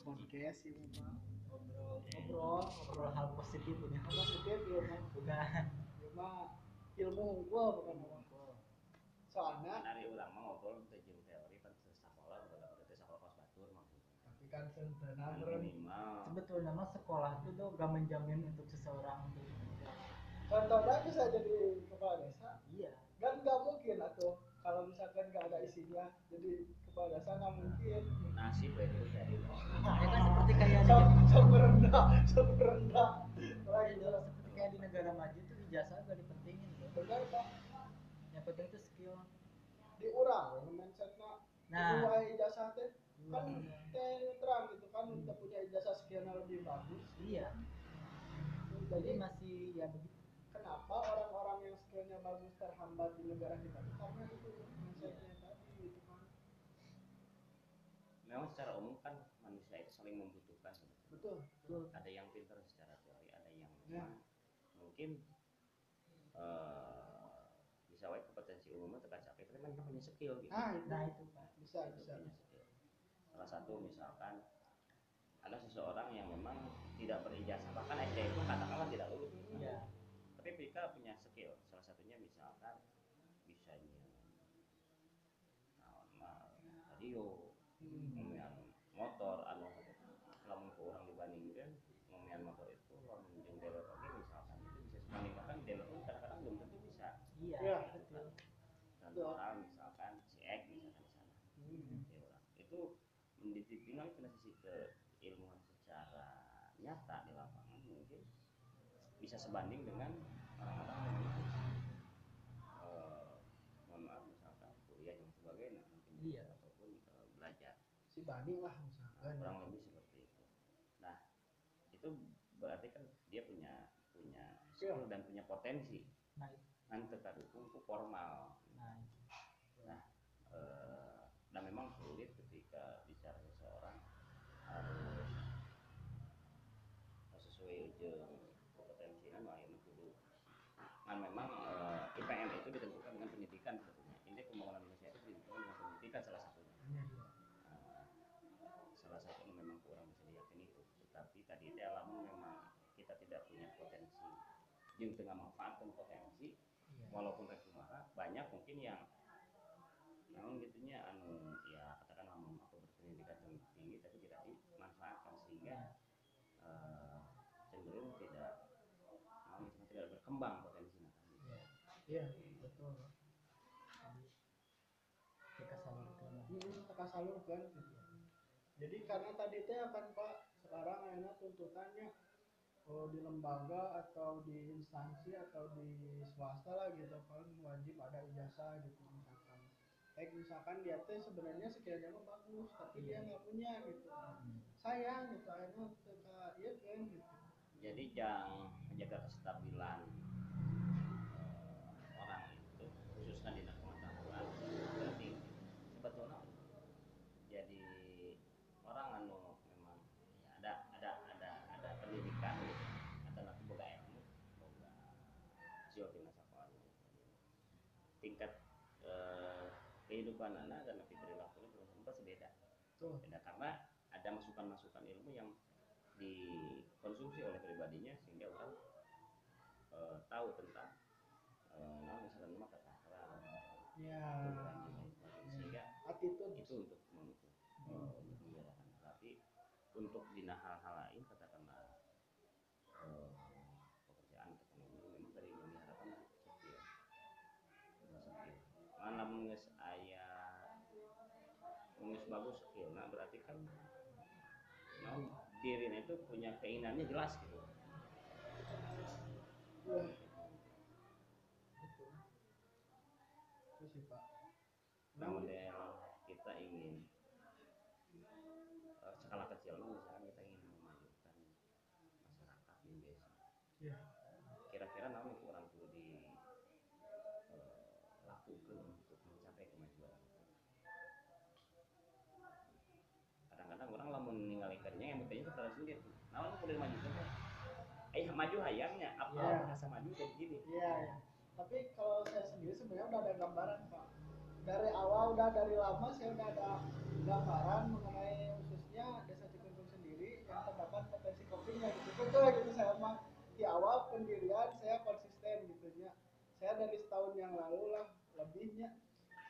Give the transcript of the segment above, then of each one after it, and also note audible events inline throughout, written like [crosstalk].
podcast ini mah ngobrol ngobrol ngobrol hal positif ini apa positif ya mah bukan ya mah ilmu gua bukan orang soalnya dari mah ngobrol teh jeung teori pan teu sakola bukan teh sakola kelas batur maksudnya tapi kan sentena Kan sebetulnya mah sekolah itu tuh gak menjamin untuk seseorang untuk contohnya bisa jadi kepala desa? Iya. Kan nggak mungkin atau kalau misalkan nggak ada isinya jadi desa nggak mungkin nasib ya itu dari ya kan seperti kayak sok sok rendah sok rendah seperti kayak di negara maju tuh ijazah gak dipentingin loh benar pak. Yang penting itu skill. Diurang ya mindsetnya Nah. nah ijazah teh. Kan Hmm. teh terang gitu kan udah punya ijazah sekian lebih bagus. Iya. Jadi jadi masih ya begitu. Kenapa orang-orang yang skillnya bagus terhambat di negara kita? Karena itu mindsetnya tadi gitu kan memang secara umum kan manusia itu saling membutuhkan betul tuh ada yang pintar secara teori ada yang Ya. mungkin eh, bisa wae kompetensi umumnya tercapai tapi mereka punya skill gitu. Nah itu. Nah itu pak bisa bisa. punya skill. salah satu misalkan ada seseorang yang memang tidak berijazah bahkan SD itu katakanlah tidak lulus iya tapi mereka punya skill salah satunya misalkan bisa nyeun naon mah radio Hmm. ngomean motor anu lamun ke orang dibandingkan ngomean motor itu lamun jeung dealer oge misalkan itu bisa dibandingkan dealer pun kadang-kadang belum tentu bisa iya Iya. betul dan Betul. orang misalkan si X misalkan di sana Hmm. ya orang itu mendidikan kena sisi ke ilmuwan secara nyata di lapangan mungkin bisa sebanding dengan orang-orang yang mungkin eh, mohon maaf misalkan kuliah dan sebagainya mungkin Iya. ataupun eh, belajar si Bani lah Nah, misalkan kurang lebih seperti itu. Nah, itu berarti kan dia punya punya skill dan punya potensi. nah itu terkadung ku formal. nah itu. Nah, eh, dan memang sulit ketika bicara seseorang harus harus sesuai jeung kompetensinya mah ya kudu kan memang eh, IPM itu ditentukan dengan pendidikan sebetulnya. Ini pembangunan Indonesia itu ditentukan dengan pendidikan salah satunya. Nah, salah satu memang kurang bisa diyakini itu tetapi tadi itu alamun memang kita tidak punya potensi yang tengah manfaatkan potensi iya. walaupun rek kumaha banyak mungkin yang namun gitunya anu ya katakanlah mau aku berpendidikan tinggi, tinggi tapi tidak dimanfaatkan sehingga eh, cenderung tidak namun itu tidak berkembang potensinya. Kan iya. Iya betul. Jadi kita salurkan ini kita salurkan jadi karena tadi teh kan Pak sekarang enak tuntutannya oh, di lembaga atau di instansi atau di swasta lah gitu kan wajib ada ijazah gitu misalkan. Kayak misalkan dia teh sebenarnya skillnya mah bagus tapi dia nggak punya gitu. Hmm. sayang gitu akhirnya teka iya kan gitu. Jadi jangan menjaga kestabilan eh, orang itu khususnya di pengetahuan penting sebetulnya jadi orang anu memang ya ada ada ada ada pendidikan gitu atau nanti boga ilmu boga sio tina sakola tingkat eh, kehidupan anak dan nanti perilakunya belum pasti beda tuh beda karena ada masukan-masukan ilmu yang dikonsumsi oleh pribadinya sehingga orang eh, tahu tentang eh, nah ya sehingga attitude itu untuk untuk eh, untuk menjalankan tapi untuk dina hal-hal lain katakanlah eh, pekerjaan atau ekonomi memang dari memeliharakan skill skill mana menges ayah menges bagus skill nah berarti kan nah, dirinya itu punya keinginannya jelas gitu. Nah model maju hayangnya apa yeah. rasa maju kayak gini? Iya yeah, tapi kalau saya sendiri sebenarnya udah ada gambaran pak. Dari awal udah dari lama saya udah ada gambaran mengenai khususnya desa Cikuntung sendiri yang terdapat potensi kopinya gitu betul gitu saya mah di awal pendirian saya konsisten gitu ya saya dari setahun yang lalu lah lebihnya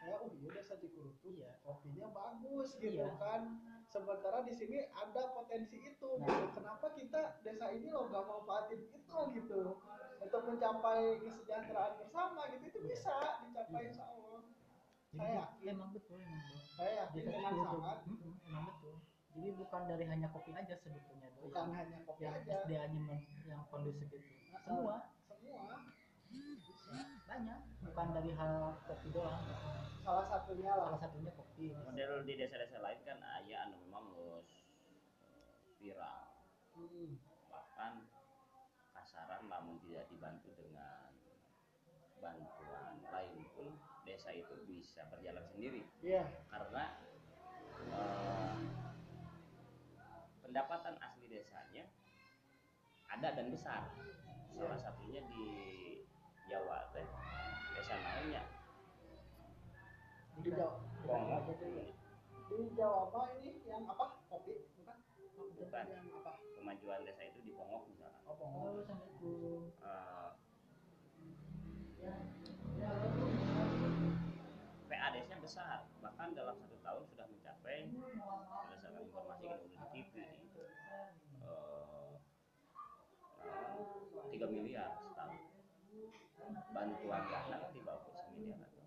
saya oh iya desa Cikuntung ya kopinya bagus gitu yeah. kan sementara di sini ada potensi itu. Nah. gitu. Kenapa kita desa ini loh gak manfaatin itu gitu? Untuk mencapai kesejahteraan bersama gitu itu bisa dicapai insya Allah. Jadi saya bu- emang betul emang Bro. saya yakin Desa dengan sangat. Mm-mm, emang betul. Jadi bukan dari hanya kopi aja sebetulnya bukan yang, hanya kopi yang aja. SDA-nya men- yang kondusif itu. Semua. semua. Bisa banyak, bukan dari hal kopi doang. salah satunya lah. Salah satunya kopi. model di desa-desa lain kan ayah anu harus eh, viral. Hmm. bahkan kasaran namun tidak dibantu dengan bantuan lain pun desa itu bisa berjalan sendiri. Iya. Karena eh, pendapatan asli desanya ada dan besar. Salah satunya di Jawa teh desa lainnya di Jawa. Di Jawa mah ini yang apa kopi bukan Bukan. yang kemajuan desa itu di Pongok misalkan oh Oh, Pongok Assalamualaikum. Eh, PADS-nya besar, bahkan dalam satu tahun sudah mencapai berdasarkan informasi yang di TV eh, nah, 3 miliar setahun. Bantuan dana di bawah semiliar atau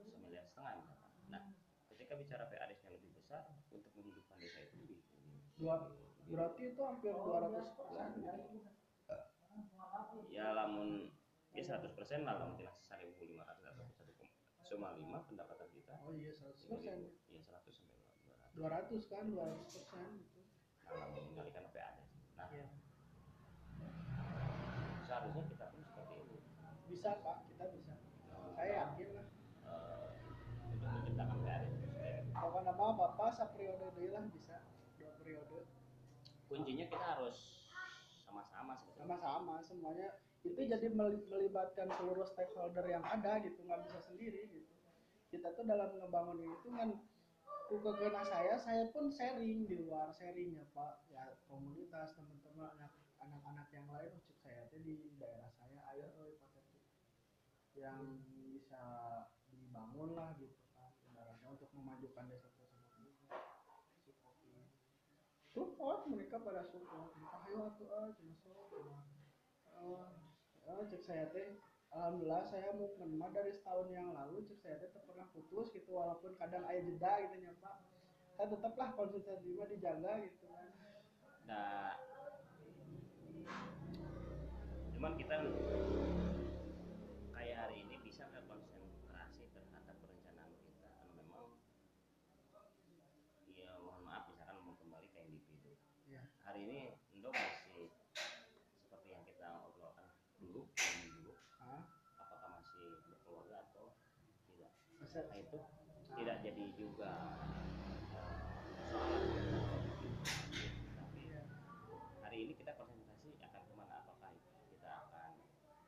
semiliar setengah misalkan. Nah, ketika bicara PADS-nya lebih besar untuk menghidupkan desa itu lebih, dua berarti itu hampir 200 persen kan ya lamun ya 100 persen lah lamun tidak 1.500 atau 1,5 pendapatan kita oh iya 100 persen Iya 100 sampai 200. 200 kan 200 persen gitu Nah, mengendalikan PAD. Nah, Iya. seharusnya kita pun seperti itu. bisa pak kita bisa saya yakin lah Eh, untuk menciptakan PAD. apa nama bapak saperiode deui lah bisa Kuncinya kita harus sama-sama sama-sama semuanya. Itu jadi meli- melibatkan seluruh stakeholder yang ada gitu nggak bisa sendiri gitu. Kita tuh dalam ngebangun itu kan kekena saya saya pun sharing di luar sharing ya pak. Ya komunitas teman-teman anak- anak-anak yang lain ucap saya tuh di daerah saya ayo euy potensi yang bisa dibangun lah gitu kan untuk memajukan desa tersebut juga si kopi support mereka pada mereka ayo atuh ah Eh, eh, cek saya teh alhamdulillah saya mau menerima dari setahun yang lalu cek saya teh pernah putus gitu walaupun kadang aya jeda gitu nya pak saya tetaplah konsistensi mah dijaga gitu kan Nah, cuman kita kayak hari ini bisa nggak konsentrasi terhadap perencanaan kita karena memang ya mohon maaf misalkan mau kembali ke individu Iya. hari ini Indo masih seperti yang kita obrolkan dulu tahun dulu ah apakah masih berkeluarga atau tidak bisa nah itu tidak jadi juga eh, persoalan tapi Iya. hari ini kita konsentrasi akan ke mana apakah kita akan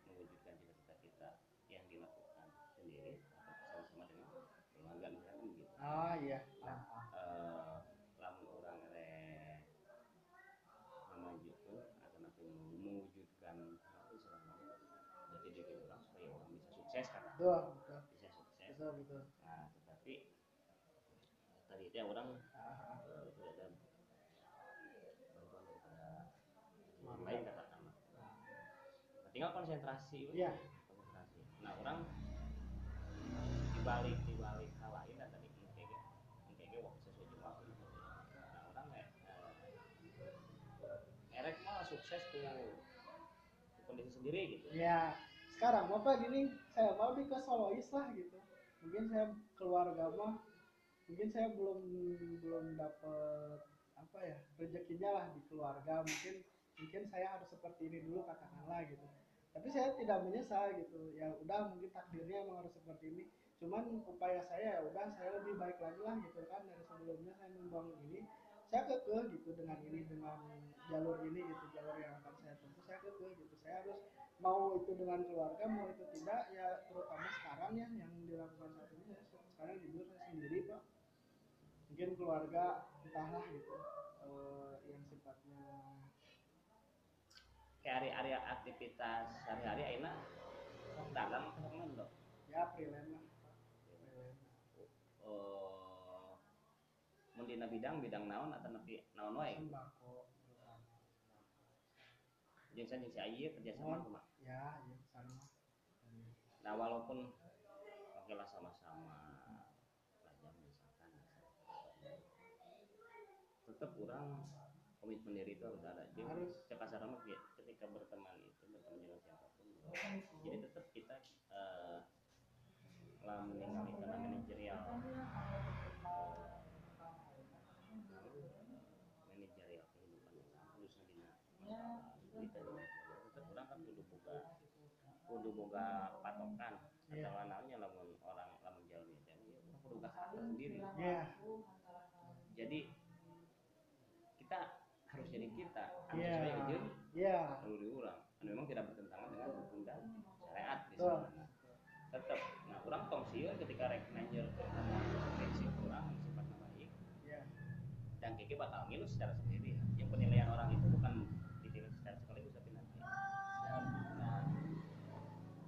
mewujudkan cita-cita kita yang dilakukan sendiri atau bersama-sama dengan keluarga misalkan begitu ah iya Nah, eh, lamun orang re memajukan akan apa mewujudkan apa istilahnya jadi dia orang supaya orang bisa sukses kan betul betul bisa sukses betul betul nah tetapi tadi itu orang eh, tidak ada bantuan daripada orang lain katakanlah nah, tinggal konsentrasi iya. Konsentrasi. Nah orang dibalik dibalik hal lain dan tadi kayak kayak waktu sesuai waktu gitu. nah orang kayak eh, erek mah sukses tuh di kondisi sendiri gitu. Ya sekarang mah pak gini saya mau lebih ke solois lah gitu. Mungkin saya keluarga mah mungkin saya belum belum dapet apa ya rezekinya lah di keluarga. Mungkin mungkin saya harus seperti ini dulu katakanlah gitu. Tapi saya tidak menyesal gitu. Ya udah mungkin takdirnya emang harus seperti ini. Cuman upaya saya ya udah saya lebih baik lagi lah gitu kan dari sebelumnya saya membangun ini. Saya kekeh gitu dengan ini dengan jalur ini gitu jalur yang akan saya tempuh saya kekeh gitu. Saya harus mau itu dengan keluarga mau itu tidak ya terutama sekarang ya yang dilakukan saat ini se- sekarang jujur saya sendiri pak. Mungkin keluarga entahlah gitu eh, yang sifatnya. Kayak area-area aktivitas sehari-hari aina dagang atau ke mana dok? Ya freelance lah Pak. freelance. Eh mun dina bidang bidang naon atau nepi naon wae? Sembako jeung si kerjasama Oh. kumaha ya ya sama. Nah walaupun oke lah sama-sama pelajar misalkan tetap orang komitmen diri itu harus ada. Jadi Harus. cek kasar mah kayak ketika berteman itu berteman dengan siapa pun jadi tetap kita eh lah meninggalkan manajerial kehidupan orang khususnya dina masalah kita tetap orang kan kudu boga kudu boga patokan Iya. atau naonnya lamun orang lamun dan ya orang kudu boga karakter sendiri. Ya jadi kita harus jadi kita. Anu Iya. sesuai jeung ya perlu diulang. Anu memang tidak bertentangan dengan hukum dan syariat di sana. Tetap nah orang tong sieun ketika rek karena prinsip orang sifatna baik. Ya dan kiki bakal ngilu secara sendiri. Yang penilaian orang itu bukan ditilik secara sekaligus tapi nanti nah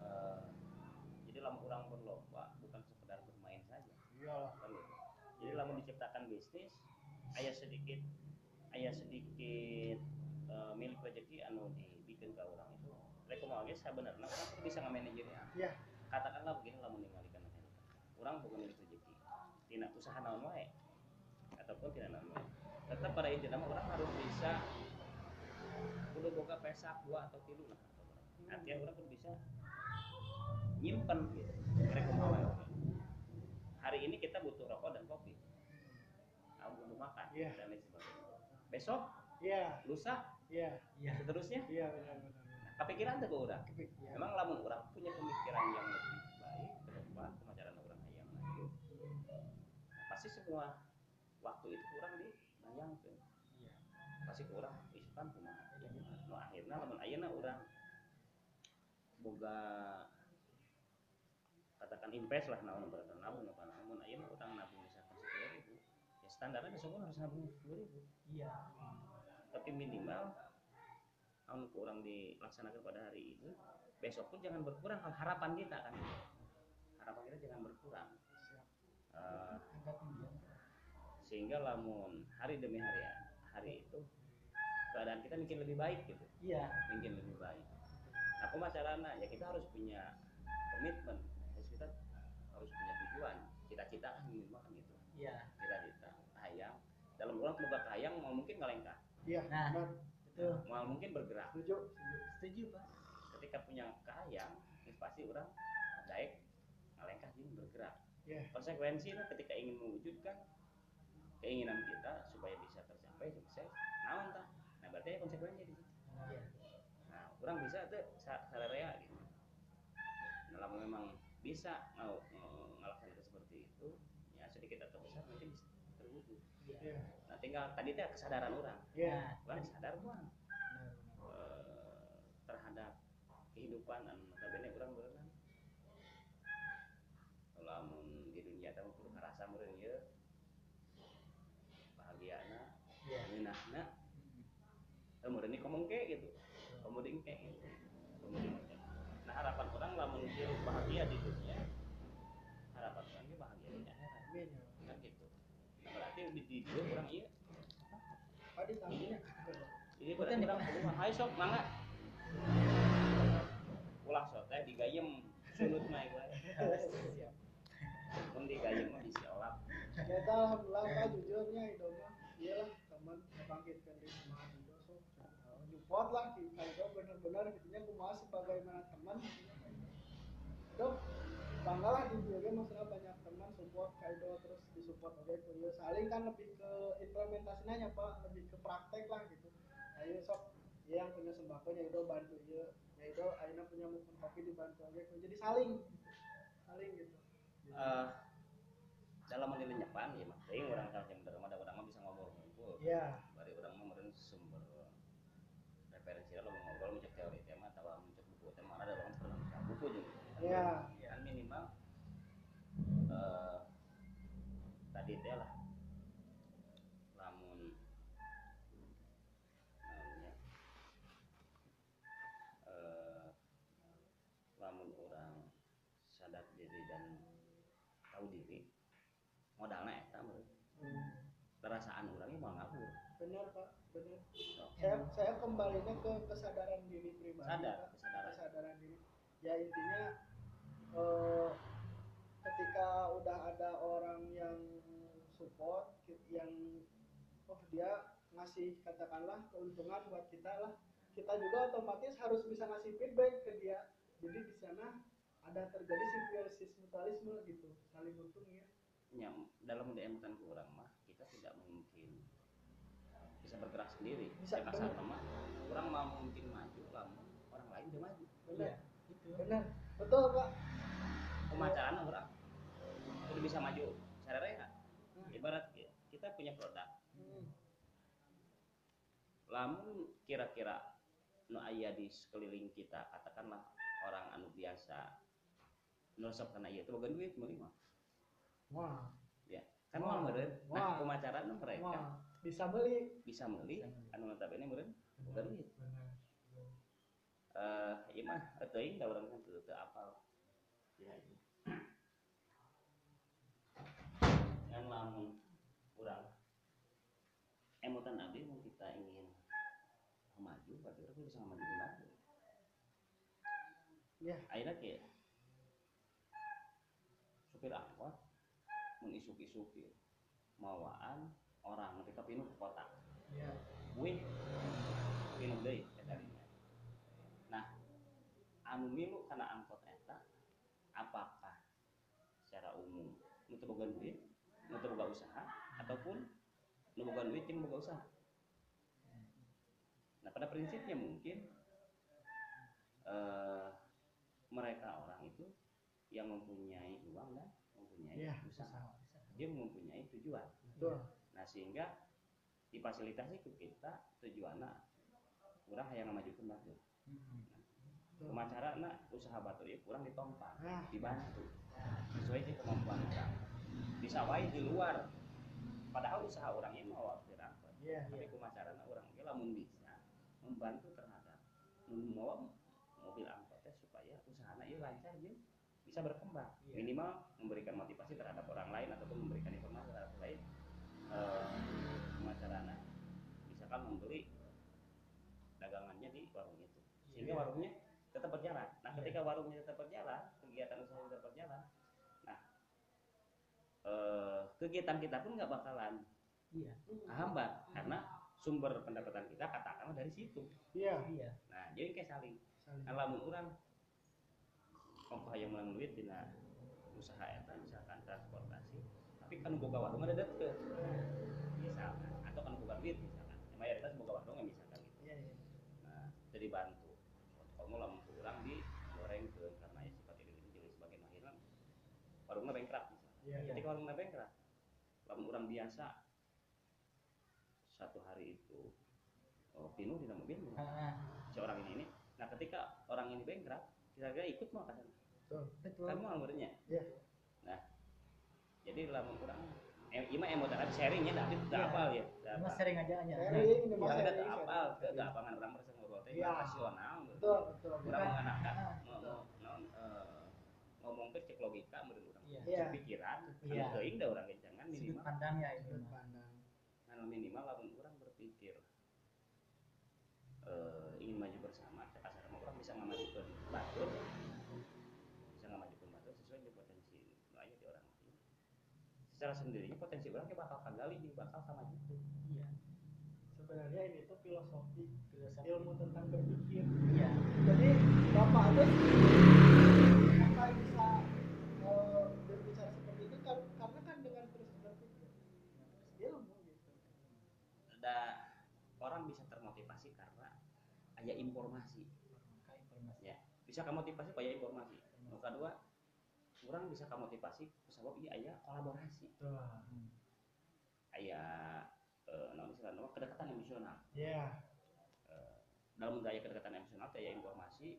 eh, jadi lama orang berlomba bukan sekedar bermain saja iyalah kan gitu. jadi lama bisnis ayah sedikit ayah sedikit eh, milik rezeki anu dibikin ke orang itu. Mereka mau geus sebenarnya orang tuh bisa nge-manajernya ya? Katakanlah begini ningalikeun teh orang bukan milik rezeki. Tina usaha naon wae? Ataupun tidak naon wae? Tetap pada intinya orang harus bisa kudu boga pesak dua atau tilu lah. Artinya orang kudu bisa nyimpen gitu. Oke. hari ini kita butuh rokok dan kopi aku butuh makan Iya. dan lain sebagainya besok ya lusa ya Iya. seterusnya iya benar benar nah, kepikiran tuh orang Kepik, ya. Memang lamun orang punya pemikiran yang lebih baik ke depan pemacaran orang ayam lagi. Pasti semua waktu itu kurang dibayangkan. Iya. Pasti kurang isukan kumaha. No akhirnya lamun ayeuna urang boga katakan invest lah naon berarti nabung apa namun ayeuna urang nabung misalkan 10.000 ya standarnya besok harus nabung 10.000 Iya. tapi minimal anu kurang dilaksanakan pada hari ini besok pun jangan berkurang. Harapan kita kan. Harapan kita jangan berkurang. Tinggi. sehingga lamun hari demi hari hari itu keadaan kita mungkin lebih baik gitu. Iya. mungkin lebih baik. Nah pemacarana ya kita harus punya komitmen. Terus kita harus punya tujuan cita-cita kan minimal kan gitu. Iya. Dalam orang semoga hayang mau mungkin ngalengkah iya Nah. benar. Betul. mau mungkin bergerak. Setuju setuju. Pak. ketika punya kahayang ini pasti orang daek ngalengkah jeung bergerak. Ya konsekuensi nah, ketika ingin mewujudkan keinginan kita supaya bisa tercapai sukses naon tah? Nah berarti ya konsekuensinya di situ. Iya. nah orang bisa tuh sa- sararea gitu. Nah lamun memang bisa mau ngelaksanakan seperti itu ya sedikit atau besar nanti bisa terwujud. Ya nah tinggal tadi teh kesadaran orang. Ya orang sadar benar. eh, terhadap kehidupan anu notabene urang berenang lamun di dunia teh kudu ngarasa meureun ieu bahagiana Iya. ngeunahna teu meureun ni komong ke gitu. Komoding ke gitu. Komoding ke nah harapan orang lamun ieu bahagia di dunia. Harapan orang ge bahagia di akhirat. Amin ya kan gitu. Nah berarti di ieu Pak ditangguhnya Jadi berarti orang kudu mah, "Hai sok, mangga." Ulah sok teh digayem. Sunut mah gue. Siap. Mun digayem mah disiolap. kita alhamdulillah pak jujurnya itu mah. Iyalah teman bangkitkan di semangat itu sok. Support lah kita itu benar-benar gitunya kumaha sebagaimana teman? Dok bangga lah di dia masalah banyak teman support kaido terus disupport oke kuliah. Saling kan lebih ke implementasinya pak. Lebih ke praktek lah gitu ayo sok. Dia yang punya sembakonya itu bantu ya ya itu Aina punya mukun kopi dibantu aja. Jadi saling. Saling gitu. Eh dalam menilai nyepan ya mah teuing urang kalau jam derma da urang mah bisa ngobrol ngumpul. ya Bari urang mah meureun sumber referensi lo ngobrol mencek teori teh mah tawa mencek buku teh mana ada orang pernah buku juga. ya kan minimal eh tadi teh lah lamun namanya eh lamun orang sadar diri dan tahu diri modalnya eta meureun. mau ngabur benar pak benar saya saya kembalinya ke kesadaran diri pribadi. Sadar kesadaran. Kesadaran diri. Ya intinya eh, ketika udah ada orang yang support yang oh dia ngasih katakanlah keuntungan buat kita lah. Kita juga otomatis harus bisa ngasih feedback ke dia. Jadi di sana ada terjadi simbiosis mutualisme gitu saling untung ya. Ya, dalam keemutan kurang mah. Kita tidak mungkin bisa bergerak sendiri Bisa, ya kasar benar. mah orang mau mungkin maju lamun orang lain udah maju. Benar. Itu benar. Betul pak. Pemacaran orang. Udah bisa maju secara reha. Hmm. ibarat ki- kita punya produk. Hmm. lamun kira-kira nu aya di sekeliling kita katakanlah orang anu biasa nusap karena iya itu bagian duit mah. Wah. Ya kan mau meureun. Wah. nah pemacaran mereka bisa beli. Bisa meuli. anu notabene meureun bagian duit eh ieu mah teuing da urang kan teu teu apal. Ya yang lamun urang emutan abdi mau kita ingin maju berarti urang bisa maju maju ya. Akhirnya kayak supir angkot mengisuk-isuk mawaan orang ketika pinuh ke kota ya wih eta dinya. nah anu milu karena angkot eta apakah secara umum nu boga duit nu boga usaha ataupun nu boga duit jeung boga usaha? Nah pada prinsipnya mungkin eh, mereka orang itu yang mempunyai uang dan mempunyai Iya, usaha. Dia mempunyai tujuan. Betul nah sehingga difasilitasi ke kita tujuannya kurang yang majukan batu betul. pemacara na usaha batu ya kurang ditompang nah dibantu sesuai dengan kemampuan orang. Bisa wae di luar. Padahal usaha orang ini mau dirangkut iya tapi pemacara orang ini lamun bisa membantu terhadap membawa mobil angkotnya supaya usahanya itu lancar aja bisa berkembang. Iya. minimal memberikan motivasi terhadap orang lain ataupun memberikan eh pemacarana misalkan membeli dagangannya di warung itu. Sehingga Iya. warungnya tetap berjalan. Nah Iya. ketika warungnya tetap berjalan kegiatan usaha tetap berjalan nah eh kegiatan kita pun nggak bakalan iya. hambat karena sumber pendapatan kita katakanlah dari situ. Iya. Iya. Nah jadi kayak saling saling. nah lamun orang ongkoh yang melang duit dina usaha eta misalkan transportasi tapi kan boga warung ada deket misalkan atau kan boga duit misalkan yang mayoritas boga warung ya misalkan gitu iya iya nah jadi bantu kamu lamun kurang di goreng ke karena ya sifat ini jadi sebagai akhirnya warungnya bankrupt misalkan Iya. ketika warungnya bankrupt lamun orang biasa satu hari itu oh, pinuh di mobil Ah, si orang ini, ini. Nah ketika orang ini bankrupt, kira-kira ikut mau kan? betul mau muridnya. Iya. Jadi lamun kurang, eh, ima emotan tapi sharingnya tapi tidak Iya. apal ya. Mas apal. sering aja aja sharing Ya kita sharing tidak apal, sharing. ke tidak apangan orang merasa ngobrol teh Iya. rasional. betul betul Kurang betul menganakan, Ah, mau mau naon, eh, ngomong ke cek logika menurut orang. Iya. Iya. Cek pikiran, Iya. anu teuing da orang gencangan sudut minimal. pandang ya itu pandang Nah, minimal lamun orang berpikir eh, ingin maju bersama, saya kasar orang bisa ngamajukan batur, bisa ngamajukan batur sesuai dengan potensi nu aya di orang lain. Secara sendirinya potensi orang kayak bakal kagali jeung bakal sama gitu. iya sebenarnya ini tuh filosofi filosofi ilmu tentang berpikir iya jadi bapak itu sampai bisa eh, berbicara seperti itu kan karena kan dengan terus berpikir ilmu gitu Ada orang bisa termotivasi karena aya informasi. Ya, bisa kamotivasi aya informasi. Nu kedua, orang bisa kamotivasi sebab ieu aya kolaborasi. Tuh Hmm. Aya eh istilahna kedekatan emosional. ya dalam daya kedekatan emosional daya informasi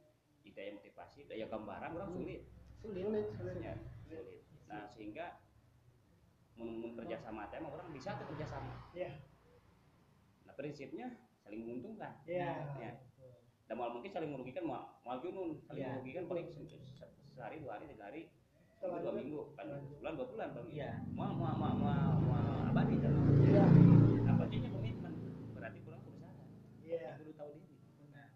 daya motivasi daya gambaran orang sulit. Sulit sulit ya sulit. Nah sehingga mun mun kerjasama teh orang bisa tuh kerjasama. Ya nah prinsipnya saling menguntungkan. Ya. Ya. dan mal mungkin saling merugikan mal mal junun. Saling Iya. merugikan paling se- se- sehari dua hari tiga hari dua minggu. kan iya. bulan dua bulan bang ya? Iya. Mau mau mau mau mau abadi iya. Apa ya. abadinya komitmen? Berarti kurang perusahaan iya. Dulu tahu diri. Nah.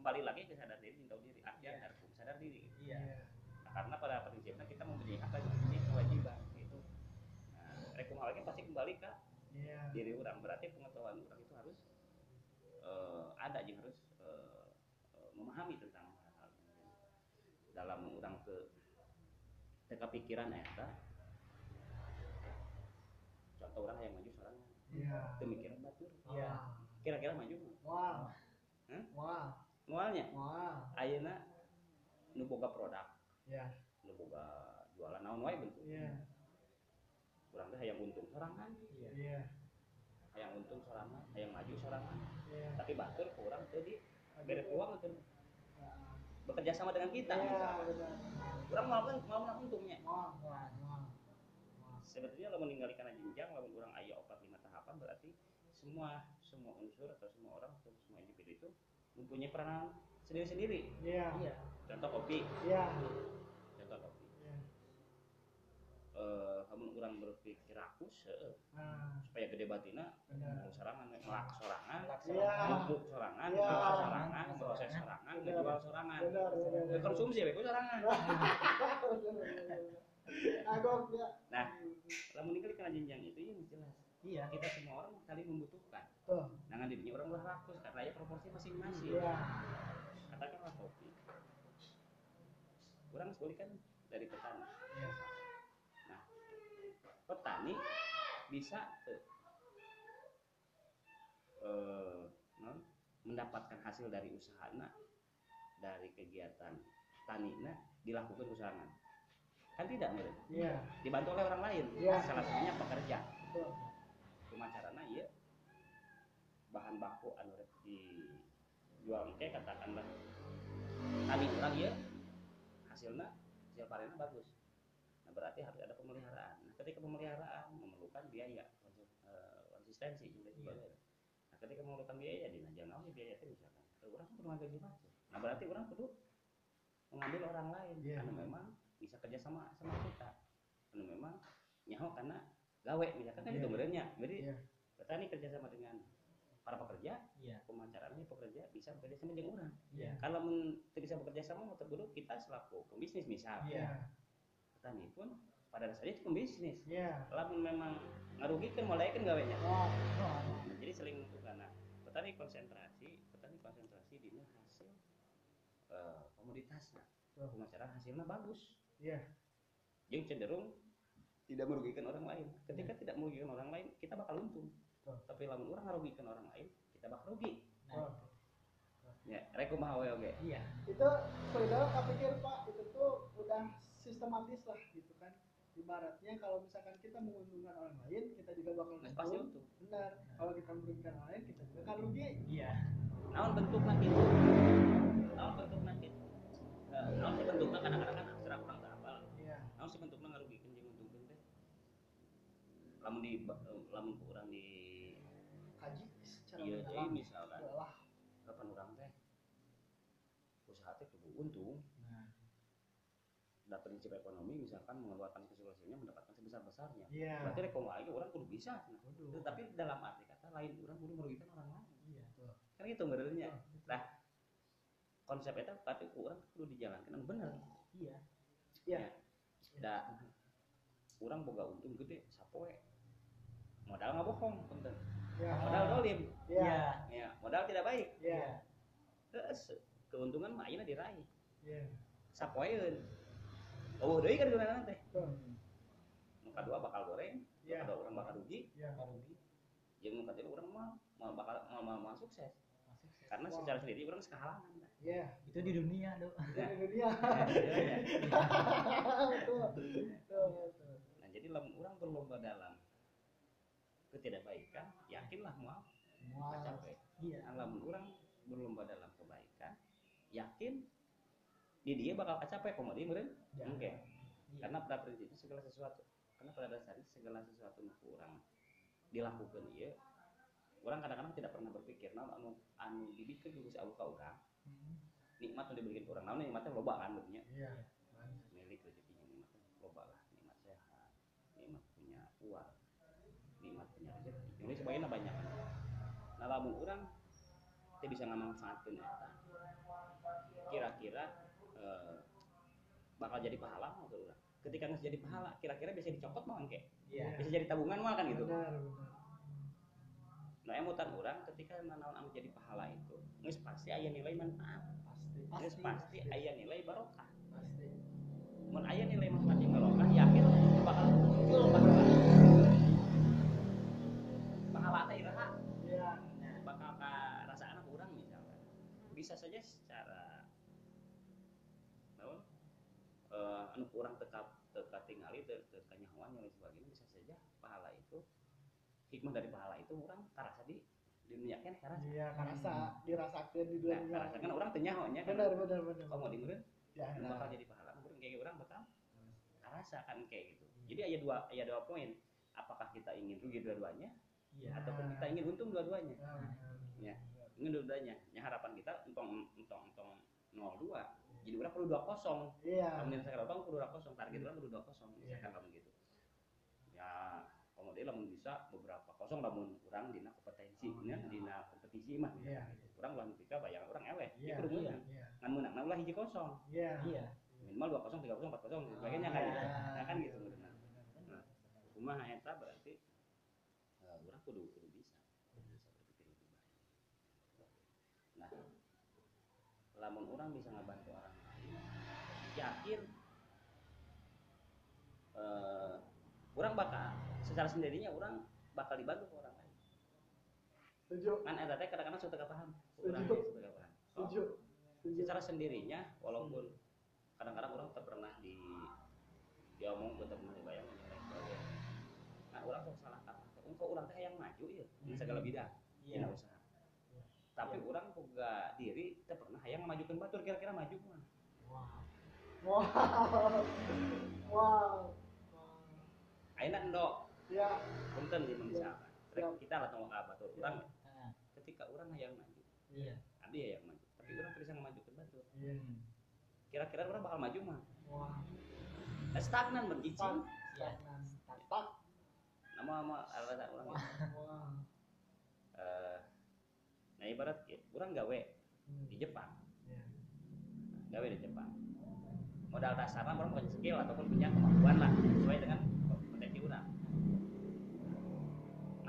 kembali lagi ke sadar diri tahu diri. Artinya ya. harus sadar diri. Iya. Nah, karena pada prinsipnya kita mempunyai hak yang ini kewajiban Itu nah pasti kembali ke diri orang. Berarti pengetahuan orang itu harus eh, ada jadi teka pikiran eta contoh orang yang maju seorang iya. Pemikiran batur Iya. kira-kira maju wah. Hah? wah. Mualnya? Wah. Ayeuna nu boga produk. Iya. Nu boga jualan. Naon wae bentuk? Iya. Urang teh hayang untung sorangan. Iya. Iya. Hayang untung sorangan hayang maju sorangan. Iya. Tapi batur ke urang teh di bere teh Nah, bekerja sama dengan kita iya misalkan. benar. Urang mau mau menang untungnya. Wah wah sebetulnya lamun meninggalkan jenjang lamun urang aya opat lima tahapan berarti semua semua unsur atau semua orang atau semua individu itu mempunyai peranan sendiri-sendiri. Iya. Contoh kopi iya. Contoh kopi. Iya eh lamun urang berpikir rakus heueuh, nah supaya gede batina benar. sorangan melak sorangan. bubuk sorangan masak sorangan proses sorangan. ngejual sorangan. Konsumsi ya sorangan. [laughs] Agok ya. Nah. lamun meninggalkan jenjang itu ya jelas. Iya kita semua orang saling membutuhkan. Tuh Jangan dirinya orang ulah rakus karena ya proporsi masing-masing. iya. Katakanlah kopi. Orang sekali kan dari petani. iya. Nah, petani bisa eh, eh, non, mendapatkan hasil dari usahana dari kegiatan tanina dilakukan usahaan kan tidak iya. Dibantu oleh orang lain. Iya. salah satunya pekerja. Cuma caranya iya bahan baku anu dijual. Teh katakanlah. Tadi orang ya. Hasilnya hasil panennya bagus. Nah berarti nah ketika pemeliharaan memerlukan biaya eh, konsistensi juga Iya. nah ketika memerlukan biaya di nasional biaya itu misalkan. Kalau orang pernah gaji macet. Nah berarti orang perlu mengambil orang lain Iya. karena memang bisa kerja sama sama kita. Karena memang nyaho karena gawe misalkan kan Iya. itu benernya jadi iya. petani kerjasama dengan para pekerja iya. pemacarannya pekerja bisa bekerja sama dengan orang. Iya. Kalau men- bisa bekerja sama mau terburuk kita selaku pembisnis misal. Iya. Petani pun pada dasarnya itu pembisnis iya kalau memang ngarugikan mulai kan gawenya wah Wah, Nah, jadi saling menentukan nah petani konsentrasi petani konsentrasi di hasil eh, komoditasnya Tuh. pemacaran hasilnya bagus iya yang cenderung tidak merugikan orang lain. Ketika tidak merugikan orang lain, kita bakal untung. Betul. Tapi lamun orang merugikan orang lain, kita bakal rugi. nah, Ya, rekomah we oge. iya itu saudara tak pikir pak itu tuh udah sistematis lah gitu ibaratnya kalau misalkan kita menguntungkan orang lain kita juga bakal Nah, pasti untung. untung. benar. Kalau kita merugikan orang lain kita juga kan rugi. Iya. Naon bentukna kitu? Naon bentukna kitu? Eh, Naon sih bentukna kadang-kadang kan abstrak kurang tak hafal. iya. Naon sih bentukna ngarugikeun jeung nguntungkeun teh? Lamun di lamun ku urang di kaji secara mendalam deui misalkan adalah kapan urang teh usaha teh kudu untung. Nah. Dan prinsip ekonomi misalkan mengeluarkan sebesar-besarnya. Iya. Berarti rekom lagi orang kudu bisa. Nah. Tapi dalam arti kata lain orang kudu merugikan orang lain. Iya kan gitu Betul. nah konsep itu tapi orang kudu dijalankan anu bener. Iya. Iya. Da orang boga untung gede sapoe. Modal nggak bohong punten. Iya modal dolim. Iya. Ya. Modal tidak baik. Iya. Terus keuntungan mah ayeuna diraih. Iya. Sapoeun. Oh deui kan gunana teh Tuh. nu kadua bakal goreng nu Iya. kadua orang bakal rugi iya rugi jeung nu katilu urang mah mau bakal mau mau, mau sukses karena Wow. secara sendiri orang sekahalangan Pak. iya itu di dunia do Nah, betul betul betul nah jadi lamun orang berlomba dalam ketidakbaikan yakinlah mau Wow. capek iya nah, lamun orang berlomba dalam kebaikan yakin di dia bakal kacapek komo dia meureun Ya. Oke. Iya. karena pada prinsipnya segala sesuatu karena pada dasarnya segala sesuatu nu orang dilakukan iya orang kadang-kadang tidak pernah berpikir nah anu anu dibikin dulu si Allah ka urang Hmm. nikmat yang diberikan ke orang. Namun nikmatnya loba kan berarti iya milik rezekinya nikmatnya loba lah. Nikmat sehat nikmat punya uang nikmat punya rezeki. Ini sebagian banyak kan. Nah lamun orang kita bisa ngamanfaatkan eta kira-kira eh, bakal jadi pahala mau urang ketika nggak jadi pahala kira-kira bisa dicopot mau kayak Iya. bisa jadi tabungan mah kan gitu? Benar benar nah emutan orang ketika nanaon anu jadi pahala itu geus pasti aya nilai manfaat. Pasti. geus pasti. aya nilai barokah. Pasti. mun aya nilai manfaat jeung barokah yakin bakal muncul pahala pahala teh iraha Nah, bakal ka rasa anak orang misalkan. Bisa saja secara naon eh anu kurang teka teka tingali teu teu kanyahoan dan lain sebagainya bisa saja pahala itu hikmah dari pahala itu orang karasa di dunia kan karasa iya karasa dirasakeun di nah dunia. karasa kan orang teu nyahonya kan? Benar benar benar. Kalau mau dimeureun ya anu bakal jadi pahala? Orang kayak orang bakal karasa kan kayak gitu. Jadi ada dua ada dua poin. Apakah kita ingin rugi dua-duanya Iya. ataupun kita ingin untung dua-duanya? Ya, benar. Ya. ingin dua-duanya. Ya harapan kita entong entong entong 02 jadi orang perlu 20 iya. Kamu saya kalau perlu 20 target orang perlu 20 misalkan kamu gitu. ya kemudian lamun bisa beberapa kosong lamun orang dina kompetensi. Nya dina kompetisi mah. Iya. orang lamun bisa bayang orang eleh Iya, itu kudu menang iya. Ngan menang nah ulah hiji kosong. Iya. Iya. minimal 2 kosong 3 kosong 4 kosong dan sebagainya kan Iya. gitu nah kan gitu menang nah kumaha eta berarti eh, orang kudu kudu bisa. Bisa berpikir lebih baik. Nah lamun orang bisa ngebantu orang lain yakin eh orang bakal secara sendirinya orang bakal dibantu ke orang lain. Setuju. Kan eta teh kadang-kadang suka gak paham. Orang gak paham. Setuju. Setuju. Secara sendirinya walaupun kadang-kadang orang tak pernah di diomong dan lain sebagainya. Nah orang kok salah kata. Kok orang teh yang maju ya di segala bidang. Iya. dina usaha. Tapi orang boga diri tak pernah yang ngamajukeun batur kira-kira maju mah Wow. [laughs] wow. Wow. Ayeuna endok ya. Punten di misalkan Siap. kita lah tong ka batur orang Ah, ketika orang hayang maju. Iya. abdi ya yang maju. Tapi orang bisa ngamajukeun batur iya. Hmm. kira-kira orang bakal maju mah. Wah. Eh, stagnan Iya. stagnan. Nama sama alasan orang. Wah. Eh, nah ibarat ya, orang gawe Hmm. di Jepang. Iya. gawe di Jepang. Modal dasarnya orang punya skill ataupun punya kemampuan lah sesuai dengan potensi orang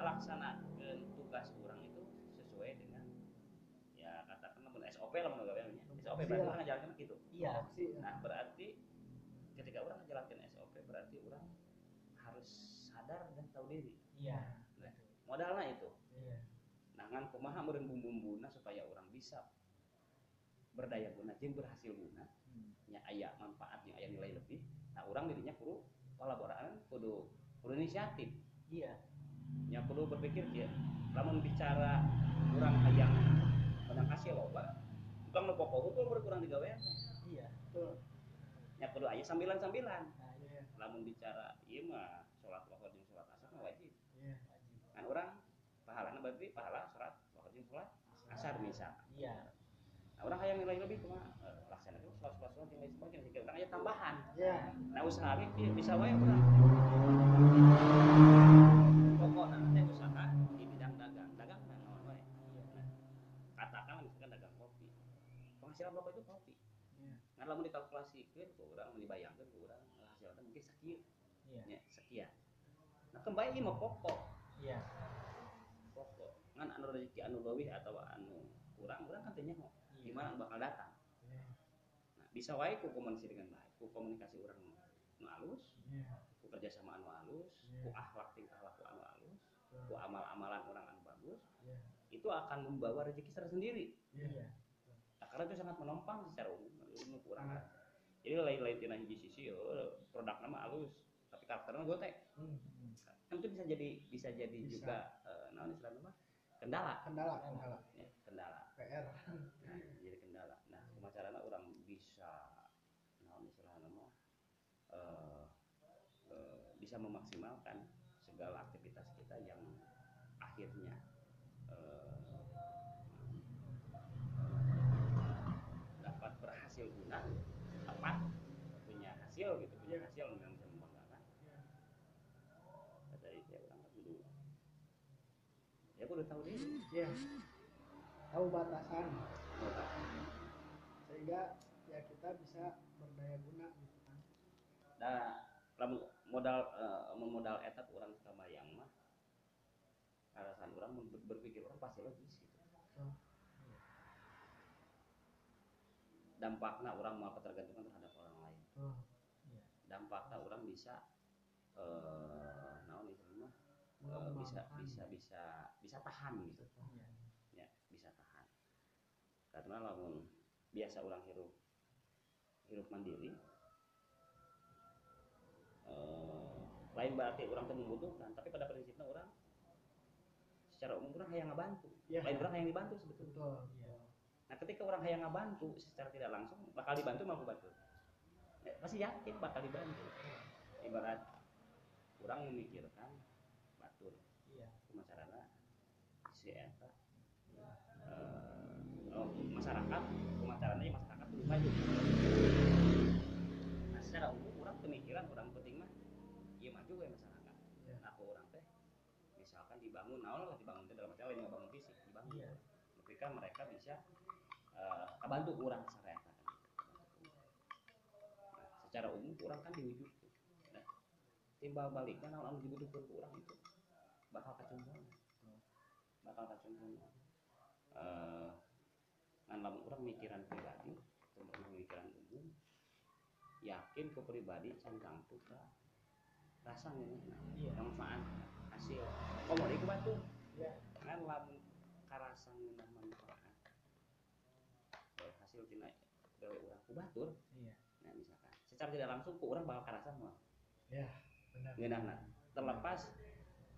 melaksanakan tugas orang itu sesuai dengan ya katakan namun SOP lah mau gawe nya SOP berarti Iya. orang ngajalankan gitu Iya. Ya. nah berarti ketika orang ngajalankan SOP berarti orang harus sadar dan tahu diri Iya. modalnya itu Iya. nah ngan kumaha meureun bumbu-bumbuna supaya orang bisa berdaya guna jeung berhasil guna Hmm. nya aya manfaat yang aya nilai lebih nah orang dirinya kudu kolaborasi kudu kudu inisiatif Iya. Nya kudu berpikir ya lamun bicara kurang hayang menang hasil loba tukang nu pokok itu berkurang digawean Iya. Betul. nya kudu aya sambilan-sambilan Nah, Iya. lamun bicara ieu mah salat lohor jeung salat asar mah wajib Iya. kan orang pahalana berarti pahala salat lohor jeung salat asar misal Iya. nah orang hayang nilai lebih kumaha Eh, laksanakeun salat salat salat jeung lain sebagainya sehingga orang aya tambahan Iya. nah usaha bisa wae urang pokokna teh usaha di bidang dagang dagang mah naon wae nah, katakan misalkan dagang kopi penghasilan pokok itu kopi Iya. nah lamun dikalkulasikeun ku urang mun dibayangkeun ku urang hasilna mungkin sakieu Iya. nya sekian nah kembali mah pokok Iya. pokok ngan anu rezeki anu leuwih atau anu kurang urang kan teu nyaho Iya. gimana bakal datang Iya. nah bisa wae ku komunikasi dengan baik ku komunikasi urang nu halus Iya. ku kerjasama anu halus Iya. ku akhlak tingkah laku anu halus ku Betul. amal-amalan orang anu bagus Iya. itu akan membawa rezeki secara sendiri Iya. nah, karena itu sangat menopang secara umum ilmu kurang Sangat. jadi lain-lain tina hiji sisi oh, produk nama halus tapi karakternya gotek Hmm. Kan itu bisa jadi bisa jadi Bisa. juga eh, naon istilahnya kendala Kendala, kendala. ya, kendala PR. nah, jadi kendala nah kumacarana orang bisa naon istilahnya mah eh, eh, bisa memaksimalkan segala aktivitas kita yang akhirnya eh, dapat berhasil guna tepat punya hasil gitu punya Iya. hasil yang bisa membanggakan dari ya orang kan dulu ya aku udah tahu diri Iya. Tahu batasan. sehingga ya kita bisa berdaya guna gitu kan Nah, lamun modal eh, modal eta orang kabayang mah alasan orang berpikir orang pasti logis gitu. Oh. Dampaknya orang mau ketergantungan terhadap orang lain. oh Dampaknya orang bisa eh naon itu mah eh, bisa bisa bisa bisa tahan gitu. Ya, bisa tahan. Karena lamun biasa orang hirup hirup mandiri eh, lain berarti orang tuh membutuhkan tapi pada prinsipnya orang secara umum orang yang ngebantu ya lain orang yang dibantu sebetulnya. Betul. Nah ketika orang yang ngebantu secara tidak langsung bakal dibantu mau bantu ya, pasti yakin bakal dibantu. Ibarat orang memikirkan batur Iya. kumacarana si eta eh, oh, masyarakat kumacarana ya masyarakat kudu maju nah secara umum orang pemikiran orang penting mah iya maju ya masyarakat. Ya. nah aku orang teh misalkan dibangun nah lah dibangun teh dalam artian lain ngebangun fisik dibangun. Iya. ketika mereka bisa eh kebantu orang sareta kan nah, secara umum orang kan diwujudkan. Nah timbal baliknya nah anu dibutuhkan orang itu bakal kacumbuan bakal kacumbuan eh ngan lamun orang mikiran pribadi teman mikiran umum yakin ke pribadi can tangtu ka rasa ngeunah Iya. manfaat hasil. Komodi ku batu ya kan lamun karasa ngeunah manfaat. Hasil tina gawe urang ku batur Iya. nah misalkan secara tidak langsung ku urang bakal karasa mah ya benar. Ngeunahna terlepas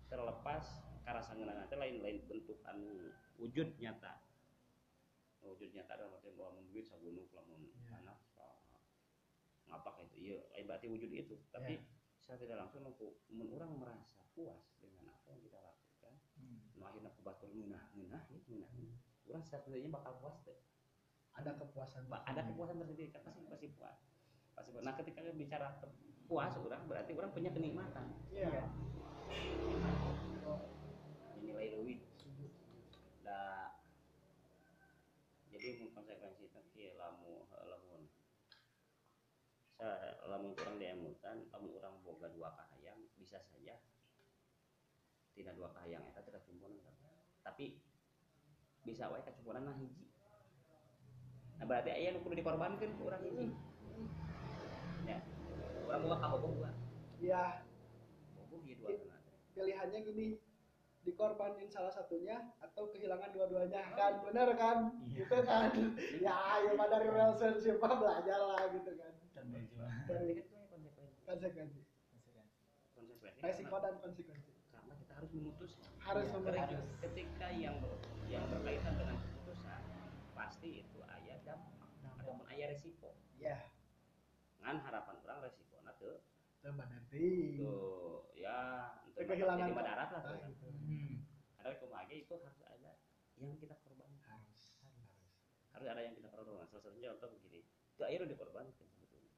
terlepas karasa ngeunahna teh lain-lain bentuk anu wujud nyata. Wujud nyata dalam artian lamun duit sagunuk lamun Ya. tanah sa- ngapa kayak itu. Iya lain berarti wujud itu. Tapi secara tidak langsung aku mun orang merasa puas dengan apa yang kita lakukan. Hmm. nu akhirnya ku batur ngeunah ya ngeunah orang secara sendirinya bakal puas teh. Ada kepuasan Ba- ada kepuasan tersendiri kan? Pasti pasti puas. Pasti puas. Nah ketika bicara puas orang berarti orang punya kenikmatan. Iya. Oh, nilai leuwih da jadi konsekuensi nanti lamu lamun. Sa lamun kurang diemutan lamun orang boga dua kahayang bisa saja tidak dua kahayang eta teh. Kacumpuran tapi bisa wae kacumpuran nah hiji. Nah berarti aya nu kudu dikorbankeun ku urang hiji. Ya orang boga kabogoh dua. Ya. Bogoh ieu dua pilihannya gini dikorbanin salah satunya atau kehilangan dua-duanya. Kan bener kan? Iya. gitu kan? [laughs] Ya ya mah dari relationship mah belajar lah gitu kan. Dan kan konsekuensi konsekuensi. konsekuensi. Resiko karena, dan konsekuensi. Karena kita harus memutus harus Iya, memutus. ketika, yang ber- yang berkaitan dengan keputusan pasti itu ayah dampak. Ataupun ayah resiko. Ya. Ngan harapan orang resiko nah tuh coba nanti. tuh ya untuk kehilangan darat lah Ah, tuh. Hmm. Ada kumaha itu harus ada yang kita korbankan. Harus harus. Harus ada yang kita korbankan. Salah satunya contoh begini itu air udah dikorbankan sebetulnya.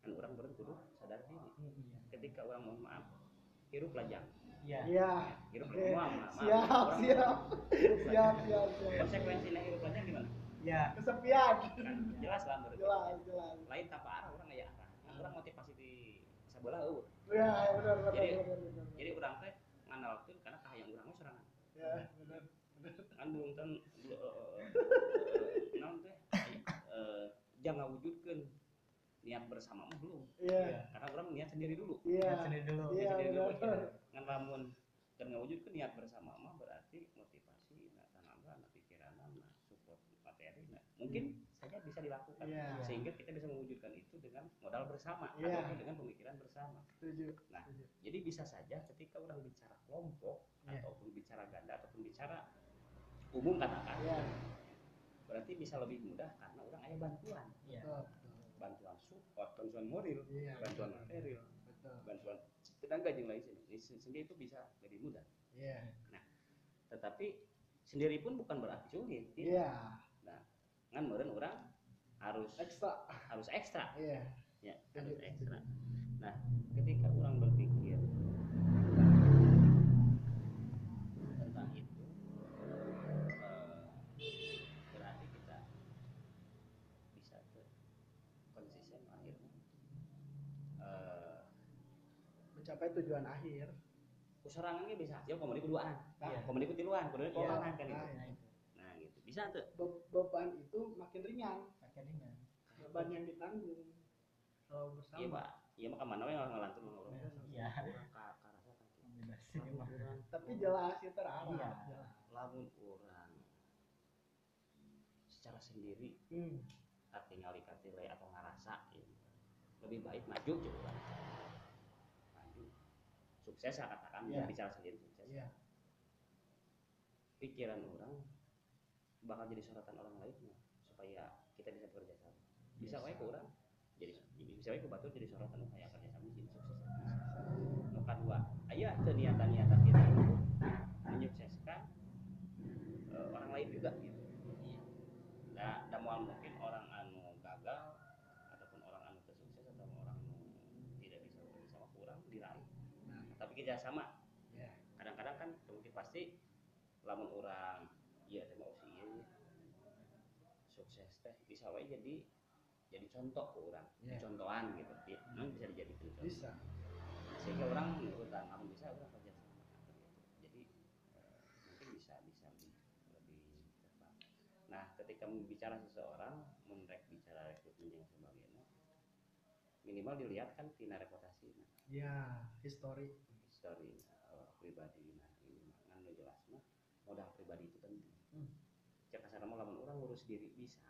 Kan orang baru kudu sadar diri. Iya. ketika orang mohon maaf hirup lajang Iya. iya. Hirup lajang maaf, maaf. siap Orang- siap. siap siap siap. Konsekuensinya hirup lajang gimana? Iya. kesepian. Kan jelas lah menurut jelas jelas. Lain tanpa arah orang aya arah. Orang motivasi di sebelah eueuh ya benar benar Jadi- benar benar jadi orang teh ngandalkeun karena kahayang urang mah sorangan ya benar kan belum ten naon teh. Eh, jangan wujudkeun. Niat bersama mah belum. Iya. Karena orang niat sendiri dulu. Iya. Lihat sendiri dulu. iya sendiri dulu ngan lamun dan ngawujudkeun niat bersama mah berarti motivasi nah tenaga nah pikiran nah support materi nah. Mungkin saja bisa dilakukan Iya. sehingga kita bisa mewujudkan itu dengan modal bersama Iya. ataupun dengan pemikiran bersama setuju Nah, setuju. jadi bisa saja ketika orang bicara kelompok Iya. ataupun bicara ganda ataupun bicara umum katakan iya berarti bisa lebih mudah karena orang ada bantuan Iya. betul betul bantuan support bantuan moral iya bantuan material betul bantuan tenaga yang lain sehingga itu bisa lebih mudah iya tetapi sendiri pun bukan berarti sulit tidak. iya ngan meren orang harus ekstra. harus ekstra. Yeah. ya harus ekstra. nah ketika orang berpikir tentang itu eh, berarti kita bisa ke konsisten akhirnya uh, eh, mencapai tujuan akhir. Serangannya bisa aja komunikasi duluan. nah, yeah. duluan ketiluan komedi iya. kan itu. Nah, iya. Bisa tuh. be- beban itu makin ringan Pakai ringan. beban yang ditanggung kalau bersama Iya, Pak. Iya mah ke mana we ngalantun ngobrol. Iya. Urang ka ka rasa kan. Bebas ini mah. tapi jelas ya terarah Iya. Lamun urang secara sendiri Hmm. tinggal katile atau ngerasa ya. lebih baik maju coba maju sukses saya katakan Iya. bicara sendiri sukses Iya. pikiran orang bakal jadi sorotan orang lain ya, supaya kita bisa bekerja sama. Bisa wae ke orang jadi bisa wae ke batu jadi sorotan kayak kerja sama di sini sukses. Nu kedua aya teu niatan-niatan kita untuk menyukseskan eh, orang lain juga gitu. Nah da moal mungkin orang anu gagal ataupun orang anu sukses atau orang anu tidak bisa bekerja sama kurang diraih. Nah. tapi kerja sama Ya. kadang-kadang kan mungkin pasti lamun orang iya teh mau sih iya sukses teh bisa wae jadi jadi contoh ke orang Iya. contohan gitu. Ya, memang bisa dijadikan contoh. Bisa. Sehingga orang menurut namun bisa orang kerja sama gitu. jadi eh, mungkin bisa bisa lebih lebih tepat. Nah ketika bicara seseorang menrek bicara rekrutmen yang sebagainya minimal dilihat kan tina reputasi ya history. Story uh, pribadi nah ini. Nu jelas mah modal pribadi itu penting. Hmm. cek kasar lamun orang ngurus diri bisa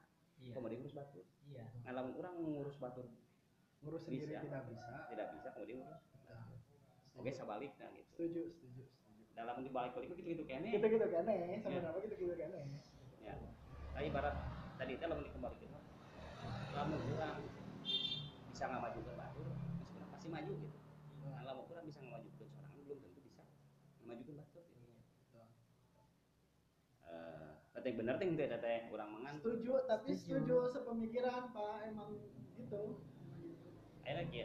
Iya. kemudian ngurus batur Iya. ngan lamun orang ngurus batur ngurus sendiri Bisa. tidak bisa. Tidak bisa kemudian ngurus. Nah, oke sabalik nah gitu. Setuju setuju setuju. Dalam dibalik balik gitu gitu kene. Gitu gitu kene sebenarnya gitu gitu kene. Ya nah ibarat tadi itu lamun dikembalikan. Mah, lamun orang bisa nggak maju ke batur pasti maju gitu nah lamun orang bisa ngamajukeun sorangan belum tentu bisa ngamajukeun batur gitu. Betul. Eh, Teteh bener teh teh teteh orang mangan setuju tapi Setuju. setuju sepemikiran pak. Emang gitu. Akhirnya lagi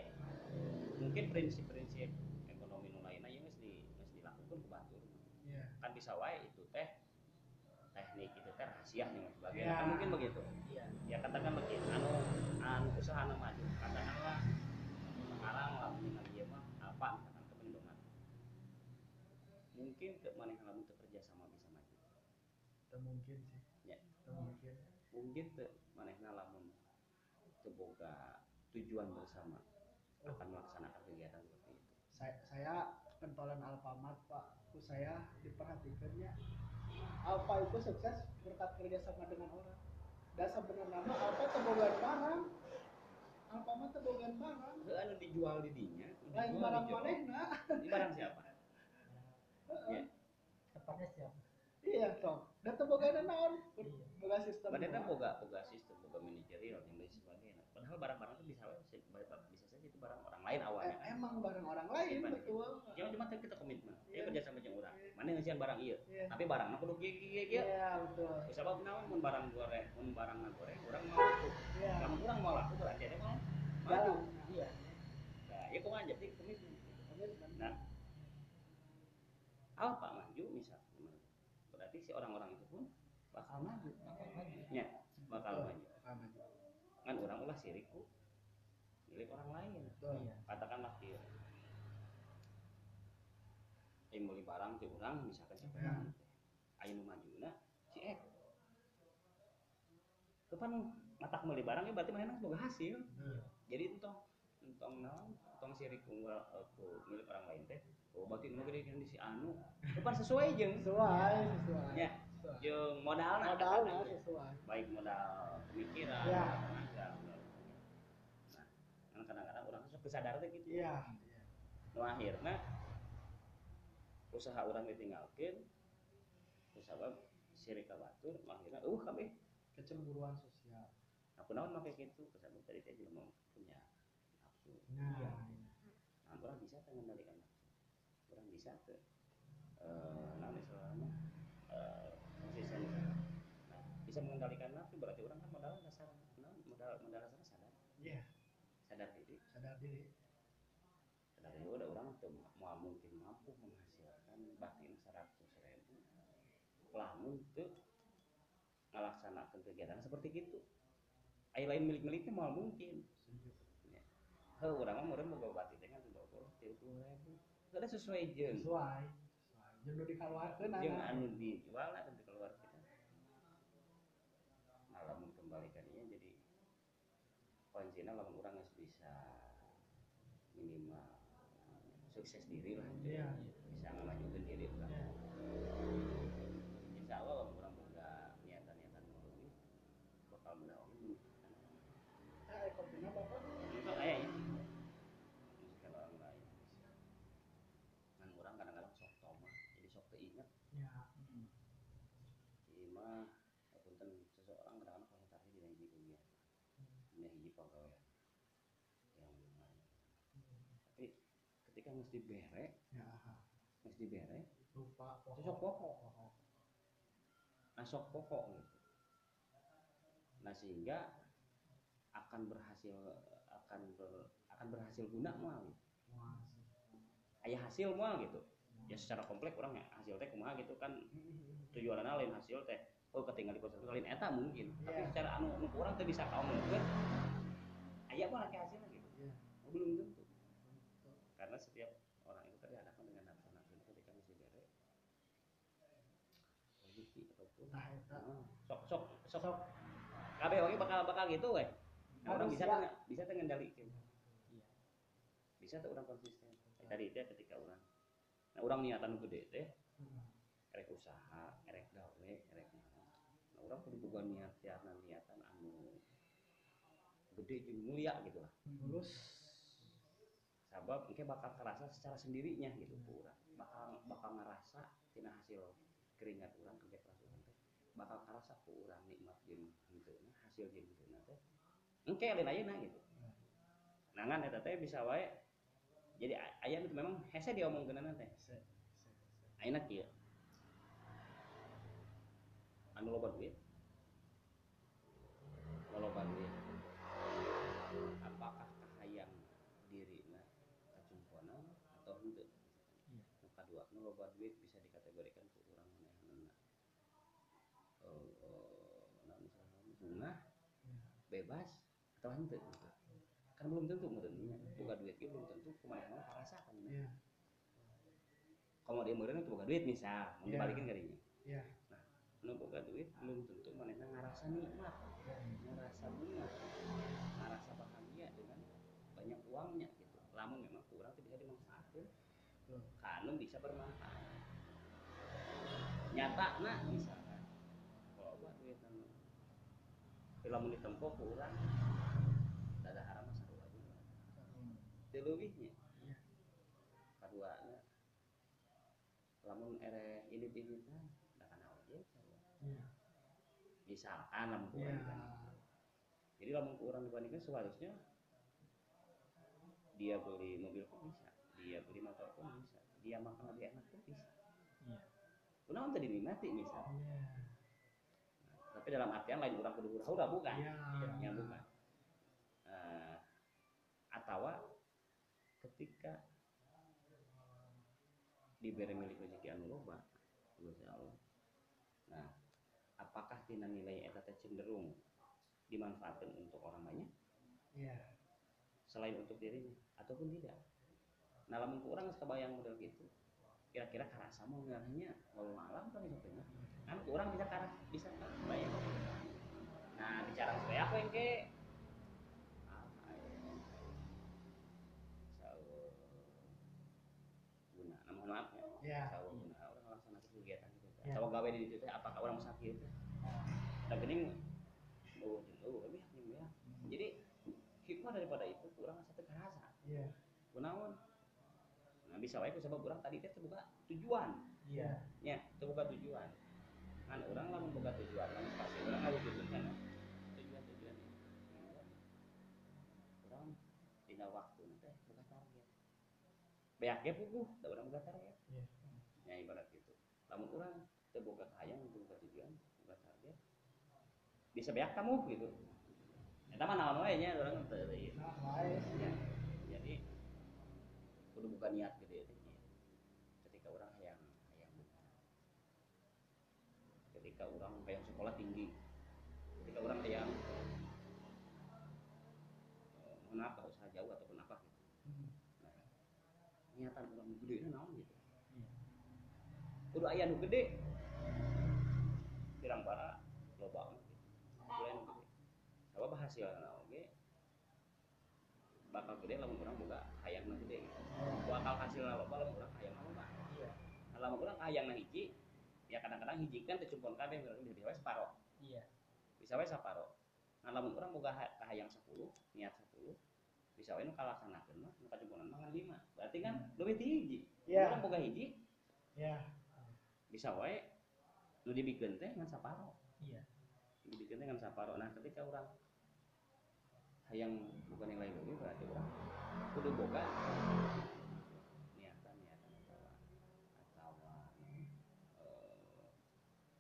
mungkin prinsip-prinsip ekonomi nu yang geus di geus dilakukan ke batur iya. Kan bisa wae itu teh teknik itu teh rahasia yang sebagainya Ya. kan mungkin begitu. Iya. ya katakan begitu anu anu usaha anu maju. Katakanlah sekarang lah dengan dia mah apa? Misalkan kebendungan mungkin ke mana yang lamun teu kerja sama bisa maju itu mungkin sih Ya. itu mungkin teu manehna lamun teu boga tujuan bersama akan melaksanakan kegiatan seperti itu. Saya saya pentolan Alfamart pak. Ku saya diperhatikannya Alfa itu sukses berkat kerjasama dengan orang. Dan sebenarnya mah Alfa tebogan barang. Alfamart tebogan barang. Heuh, anu dijual di dinya anu lain barang manehna. Ini barang siapa? Heeh. Ya. Tepatnya siapa? iya toh dan tebogan naon Iya. Boga sistem doang. boga boga sistem, boga manajerial yang lain sebagainya. Padahal barang-barang itu bisa bisa bisa saja itu barang orang lain awalnya. Eh, emang barang orang lain Iya, betul Yang cuma kita komitmen. Ya kerja sama jeung urang. Iya. Mana ngeusian barang ieu. iya Tapi barangna kudu kieu kieu. iya betul Sabab naon mun barang goreng, mun barang goreng urang mau laku. iya Lamun urang mau laku berarti ada mau maju. Iya. Nah, ya kumaha jadi komitmen. Komitmen. Nah, apa maju misalnya. Berarti si orang-orang itu pun Bakal maju. Bakal maju. Maju. Kan orang ulah siriku milik orang lain. Iya. katakanlah kieu yang beli barang ti urang misalkan si Ya. Aya nu majuna si Ek Kapan matak beli barang ya berarti mana boga hasil Betul. jadi entong entong naon entong sirik unggal eh, ku milik orang lain teh oh berarti nu gede di si anu Kapan sesuai jeung sesuai sesuai Ya. Sesuai. jeung modalna modalnya katakan. sesuai baik modal pemikiran Ya. tenaga modal. nah kan kadang-kadang orang sok kesadar teh gitu iya nu akhirna usaha orang ditinggalkan usaha sirik batur nu akhirna uh kabeh kecemburuan sosial aku naon make kitu kesabut tadi teh juga mau punya nafsu nah Iya. nah orang bisa mengendalikan nafsu orang bisa teh eh naon istilahna eh konsisten nah bisa mengendalikan nafsu berarti orang kan modal dasar naon modal modal dasar sadar iya sadar diri sadar diri sadar diri udah orang tuh mau mungkin mampu menghasilkan batin seratus ribu lamun tuh ngelaksanakan kegiatan seperti itu ayo lain milik miliknya mau mungkin. Setuju Heh, orang mah meureun boga teh kan tidak boleh tiga puluh ribu. Kada sesuai jeung. Sesuai nu dikeluarkeun jeung anak. anu dijual lah dan keluar kita nah lamun kembalikan iya jadi kuncinya lamun orang bisa minimal sukses diri lah. Gitu. Iya. bisa ngamajukeun diri lah Ya. insya Allah lamun orang boga niatan-niatan ngono bakal mendawangi Ah, kopinya Bapak. itu kayaknya musikan orang lain kan orang kadang-kadang sok toma jadi sok keinget Ya. Ieu mah punten seseorang kadang-kadang konsentrasi di hiji kegiatan di hiji pegawai yang lain tapi geus dibere Ya. geus dibere Lupa sok pokok. Nah sok pokok gitu. Nah sehingga akan berhasil akan ber, akan berhasil guna mah gitu. Wah. aya hasil mah gitu. Ya secara kompleks orang ya hasil teh kumaha gitu kan. [laughs] Tujuannya lain hasil teh oh ketinggalan di kota lain eta mungkin. Tapi Iya. secara anu anu orang teh bisa kaomongkeun aya mah hasilnya gitu. Oh, belum tentu karena setiap orang itu terhadap dengan nafsu nafsu ketika mesti bere rezeki ataupun Nah, eta. Sok sok sok Sok. kabeh bakal bakal gitu weh. Orang bisa Manusia. teh bisa teh ngendalikeun bisa tuh orang konsisten. Eh, tadi teh ketika orang nah orang niatan gede teh erek usaha erek gawe erek naon nah orang kudu boga niat niatan niatan anu gede jeung mulia gitu lah. Terus sabab engke bakal kerasa secara sendirinya gitu ku urang bakal bakal ngerasa tina hasil keringat urang kerja keras bakal kerasa ku urang nikmat jeung henteuna hasil jeung henteuna teh engke lain ayeuna gitu. Nangan eta teh bisa wae jadi a- aya itu memang hese diomongkeunana teh. Ayeuna kieu. Anu loba duit? Loba duit apakah kahayang dirina kacumponan atau henteu Iya. nu kadua nu loba duit bisa dikategorikan ku urang manehanna eh eh, naon misalnya bunga bebas atau henteu gitu. kan belum tentu meureunnya boga duit ge belum tentu kumaha karasakan Iya. kalau dia meureun itu boga duit misal. Mau Iya. dibalikin kadinya Iya. nu boga duit belum tentu manehna ngarasa nikmat. Ngerasa bunga ngerasa bahagia dengan banyak uangnya gitu. Lamun memang kurang itu bisa dimanfaatkan kanu bisa bermanfaat. Nyata nah misalkan kalau buat duit anu lamun ditempo kurang dada haram masa dua juga dilebihnya Iya. kedua lamun ere ini ini kan dah kana ojek misalkan lamun Iya. kurang kan. Jadi lamun kurang dibandingkan seharusnya dia beli mobil pun bisa dia beli motor pun bisa dia makan lebih enak pun bisa. Iya. Kunaon tadi dinikmati misal? Iya. Tapi dalam artian lain orang kudu hura-hura bukan. Iya. ya bukan. Eh, atau ketika diberi milik rezeki anu loba Gusti Allah. Nah apakah tina nilai eta teh cenderung dimanfaatkan untuk orang banyak? Iya. selain untuk dirinya ataupun tidak? Nah lamun geus kabayang model gitu kira-kira karasa mau ngaranya walau malam kan itu kan ku urang bisa karah bisa bayang nah bicara supaya apa yang ke ya? Guna nah, mohon maaf ya. Iya. Insyaallah guna orang laksanakan kegiatan gitu Ya. atau gawe di situ apakah orang sakit? Dan gening oh oh lebih ya jadi hikmah daripada itu kurang satu kerasa kunaon nah bisa wae ku sebab urang tadi teh terbuka tujuan. Iya. nya terbuka tujuan kan orang lamun boga tujuan kan pasti orang ngawujudkeun kana orang ya gitu teu boga tujuan bisa beak kamu gitu eta mah naon wae nya urang teu jadi kudu bukan niat gede teh nya. ketika orang yang yang ketika orang yang sekolah tinggi ketika orang yang eh, mohon maaf gak usah jauh ataupun apa gitu. Hmm. nah, gede naon gitu. Iya. kudu aya nu gede. Pirang bara loba gitu nu gede. Sabab hasilna oge bakal gede lamun urang boga hayangna gede gitu. Bakal hasilna loba lamun urang hayangna loba. Iya. Nah, lamun urang hayangna hiji ya kadang-kadang hiji kan tecumpon kabeh urang bisa bisa we separo. Iya. bisa we saparo nah lamun urang boga ha- kahayang 10 niat 10 bisa we nu kalaksanakeun mah nu kacumponan mah ngan 5 berarti kan leuwih ti hiji. Iya. urang boga hiji. Ya bisa wae nu dibikeun teh ngan saparo Iya. dibikeun teh ngan saparo nah ketika urang hayang bukan yang lain berarti urang kudu boga niatan niatan atawa atawa eh,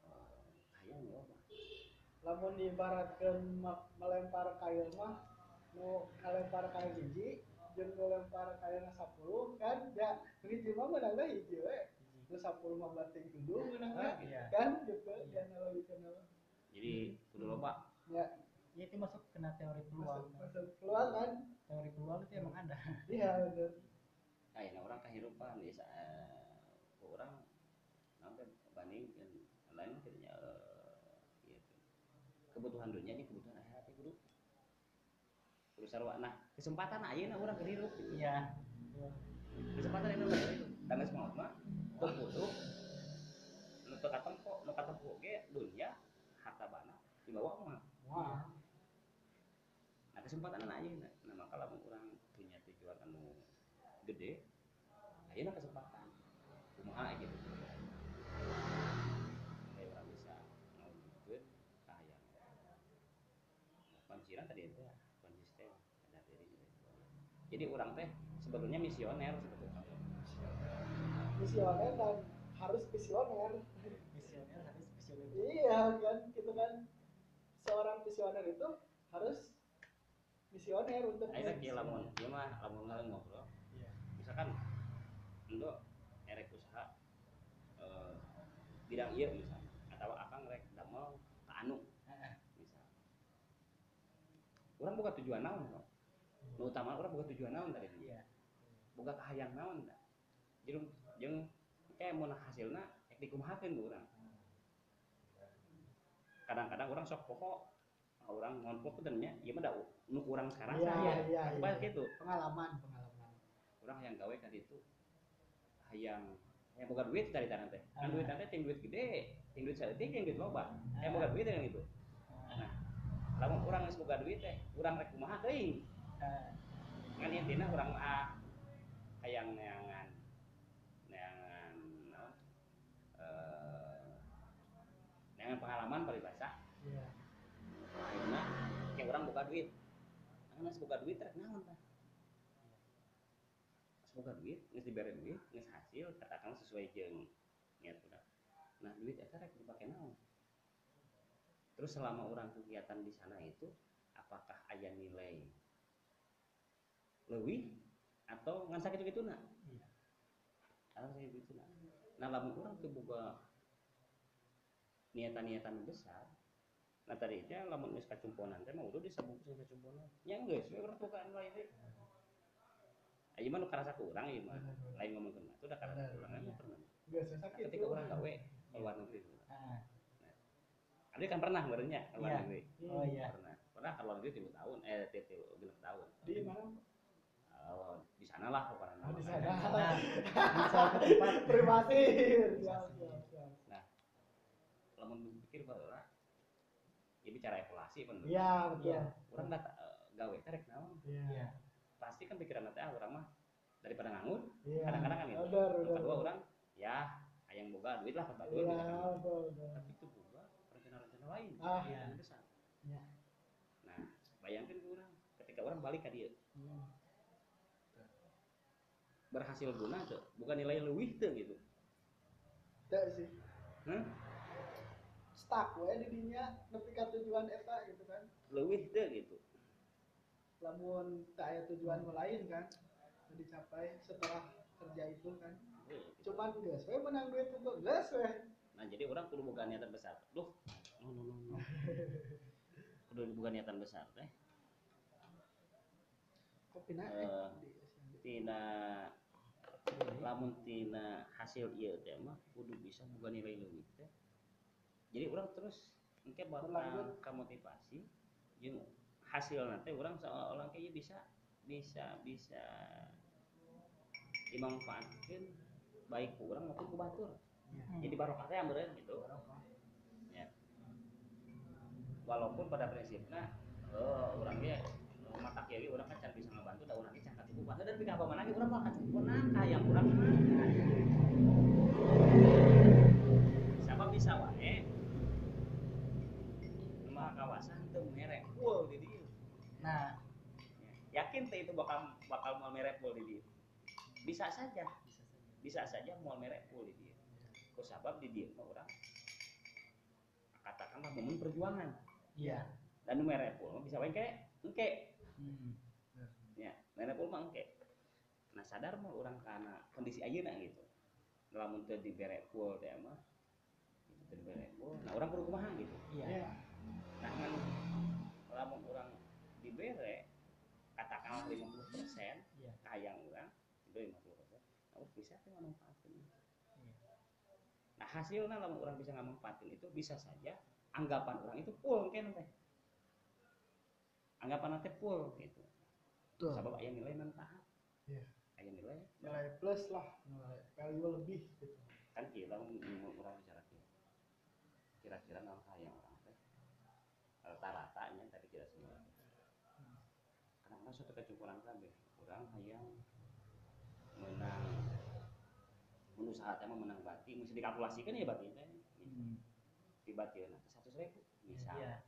eh, hayang loba lamun diibaratkeun ma- melempar kail mah nu kalempar kail hiji jeung nu lempar kailna 10 kan? Ya hiji mah menangna hiji we. Nu 10 mah bating tuduh menangna Iya. kan? Gitu. Dan analogikeun jadi kudu loba ya. Ya itu masuk kena teori peluang. masuk masuk peluang kan? Teori peluang itu emang ada. iya bener. Kayak orang kehidupan ya eh, orang nanti banding dan lain gitu. Kebutuhan dunia ini kebutuhan akhirat kudu kudu sarua nah kesempatan ayeuna urang keur hirup. Iya. kesempatan ayeuna urang keur hirup dan geus maot mah teu kudu nu teu katempo nu katempo ge dunia harta bana dibawa mah. Nah kesempatan ayeuna nah maka lamun urang punya tujuan anu gede ayeuna kesempatan kumaha gitu supaya orang bisa ngawujudkeun kahayang kuncinya tadi itu ya konsisten pada diri juga. jadi orang teh sebetulnya misioner sebetulnya. Visioner dan harus visioner. Visioner harus visioner. iya kan gitu kan. Seorang visioner itu harus visioner untuk ayeuna kieu lamun ieu mah lamun ngareung ngobrol. Iya. misalkan endo erek usaha eh, bidang ieu misalnya atau akang rek damel ka anu Heeh. misal. Orang buka tujuan naon kok utama orang buka tujuan naon tadi Iya. buka kahayang naon da. Jeung jeung kayak mun hasilna ek dikumahakeun ku urang? Kadang-kadang orang sok pokok orang ngon pokok nya ieu mah da nu urang sekarang Iya, saya iya, Supaya iya. gitu pengalaman pengalaman. Orang yang gawe ka ditu hayang yang boga duit dari tanah teh. Kan Ah. duit teh ting duit gede ting duit saeutik ting duit loba. Yang boga duit yang itu. Nah, lamun urang geus boga duit teh urang rek kumaha teuing? Kan intinya orang ah hayang neangan neangan naon eh neangan pengalaman paribasa iya. Akhirnya kayak orang buka duit. Karena buka duit rek naon tah Pas buka duit geus dibere duit geus hasil katakan sesuai jeung niat urang nah duit eta rek dipake naon? Terus selama orang kegiatan di sana itu apakah aya nilai leuwih atau ngan sakit gitu nak Iya. atau sakit gitu nak nah lamun orang teu boga niatan-niatan besar. Nah tadi itu lamun geus kacumponan teh mah udah disebut geus kacumponan. Nya geus. We urang bukaan lain teh. Ayeuna mah nu karasa ku urang ieu mah. Lain ngomongkeun mah itu udah karasa ku urang Iya. kan pernah. Biasa Nah, sakit ketika orang gawe ke luar negeri ah, Abi kan pernah berenya ke luar Iya. negeri. Oh iya. pernah. Pernah ke luar negeri tiga tahun eh tiga genep tahun. Di mana? Oh, di sana lah pokoknya Oh, di sana. Nah, di suatu tempat privasi siap siap siap lamun pikir bahwa ya bicara evaluasi pun iya betul Iya. orang data eh, gawe teh rek naon iya Iya. pasti kan pikiran nanti ah orang mah daripada nganggur iya kadang-kadang kan gitu Yang benar kedua orang ya ayang boga duit lah kata iya gitu kan. betul betul tapi itu boga rencana-rencana lain Ah. yang besar Iya. nah bayangkan ke orang ketika orang balik ke dia Hmm. Berhasil guna tuh bukan nilai leuwih tuh gitu. Teu sih. Hah? stuck we di dinya nepi ka tujuan eta gitu kan. Leuwih tuh gitu. Lamun tak tujuan lain kan dicapai setelah kerja itu kan. Wih, gitu. cuman we menang duit itu we nah jadi orang kudu bukan niatan besar. Duh. No no no, no. [laughs] kudu bukan niatan besar teh kopi Eh, di- tina lamun tina hasil ieu teh mah kudu bisa boga nilai leuwih teh. Jadi urang terus engke bakal Berlanjut. ka motivasi jeung hasil nanti orang seolah-olah kayaknya bisa bisa bisa dimanfaatkan baik ku orang maupun ku batur. Hmm. jadi barokah teh ameureun gitu. Ya. Walaupun pada prinsipnya oh orang dia mata kieu orang kan bisa ngebantu da urang kacukupan dan pika apa mana ge urang mah kacukupan hayang urang mah sabab bisa wae? Mah kawasan teu merek. Full di dieu Nah, yakin teh itu bakal bakal mau merek full di dieu bisa saja. Bisa saja. mau merek full di dieu ku sabab di dieu mah urang katakanlah momen perjuangan. Iya. dan merek mah bisa wae engke engke. Hmm. Merek full mah engke nah sadar mah urang karena kondisi ayeuna gitu lamun teu dibere full teh mah itu teu dibere full nah urang kudu kumaha gitu Iya. Iya. nah kan lamun orang dibere katakanlah 50 persen Iya. kayang orang itu 50 persen nah bisa tuh manfaatkan Iya. nah hasilnya lamun orang bisa ngamanfaatin itu bisa saja anggapan orang itu full kan teh anggapan nanti full gitu Betul. sabab aya nilai manfaat? Iya. aya nilai? Nilai plus lah, nilai value lebih gitu. kan kita orang bicara kira. Kira-kira naon hayang orang teh. Rata-ratanya tadi kira semua. Kadang-kadang suatu kecukupan kabeh orang hayang menang. Menusaha teh mah menang bati mesti dikalkulasikan ya bati teh Hmm. di bati nanti satu ribu misal. Iya.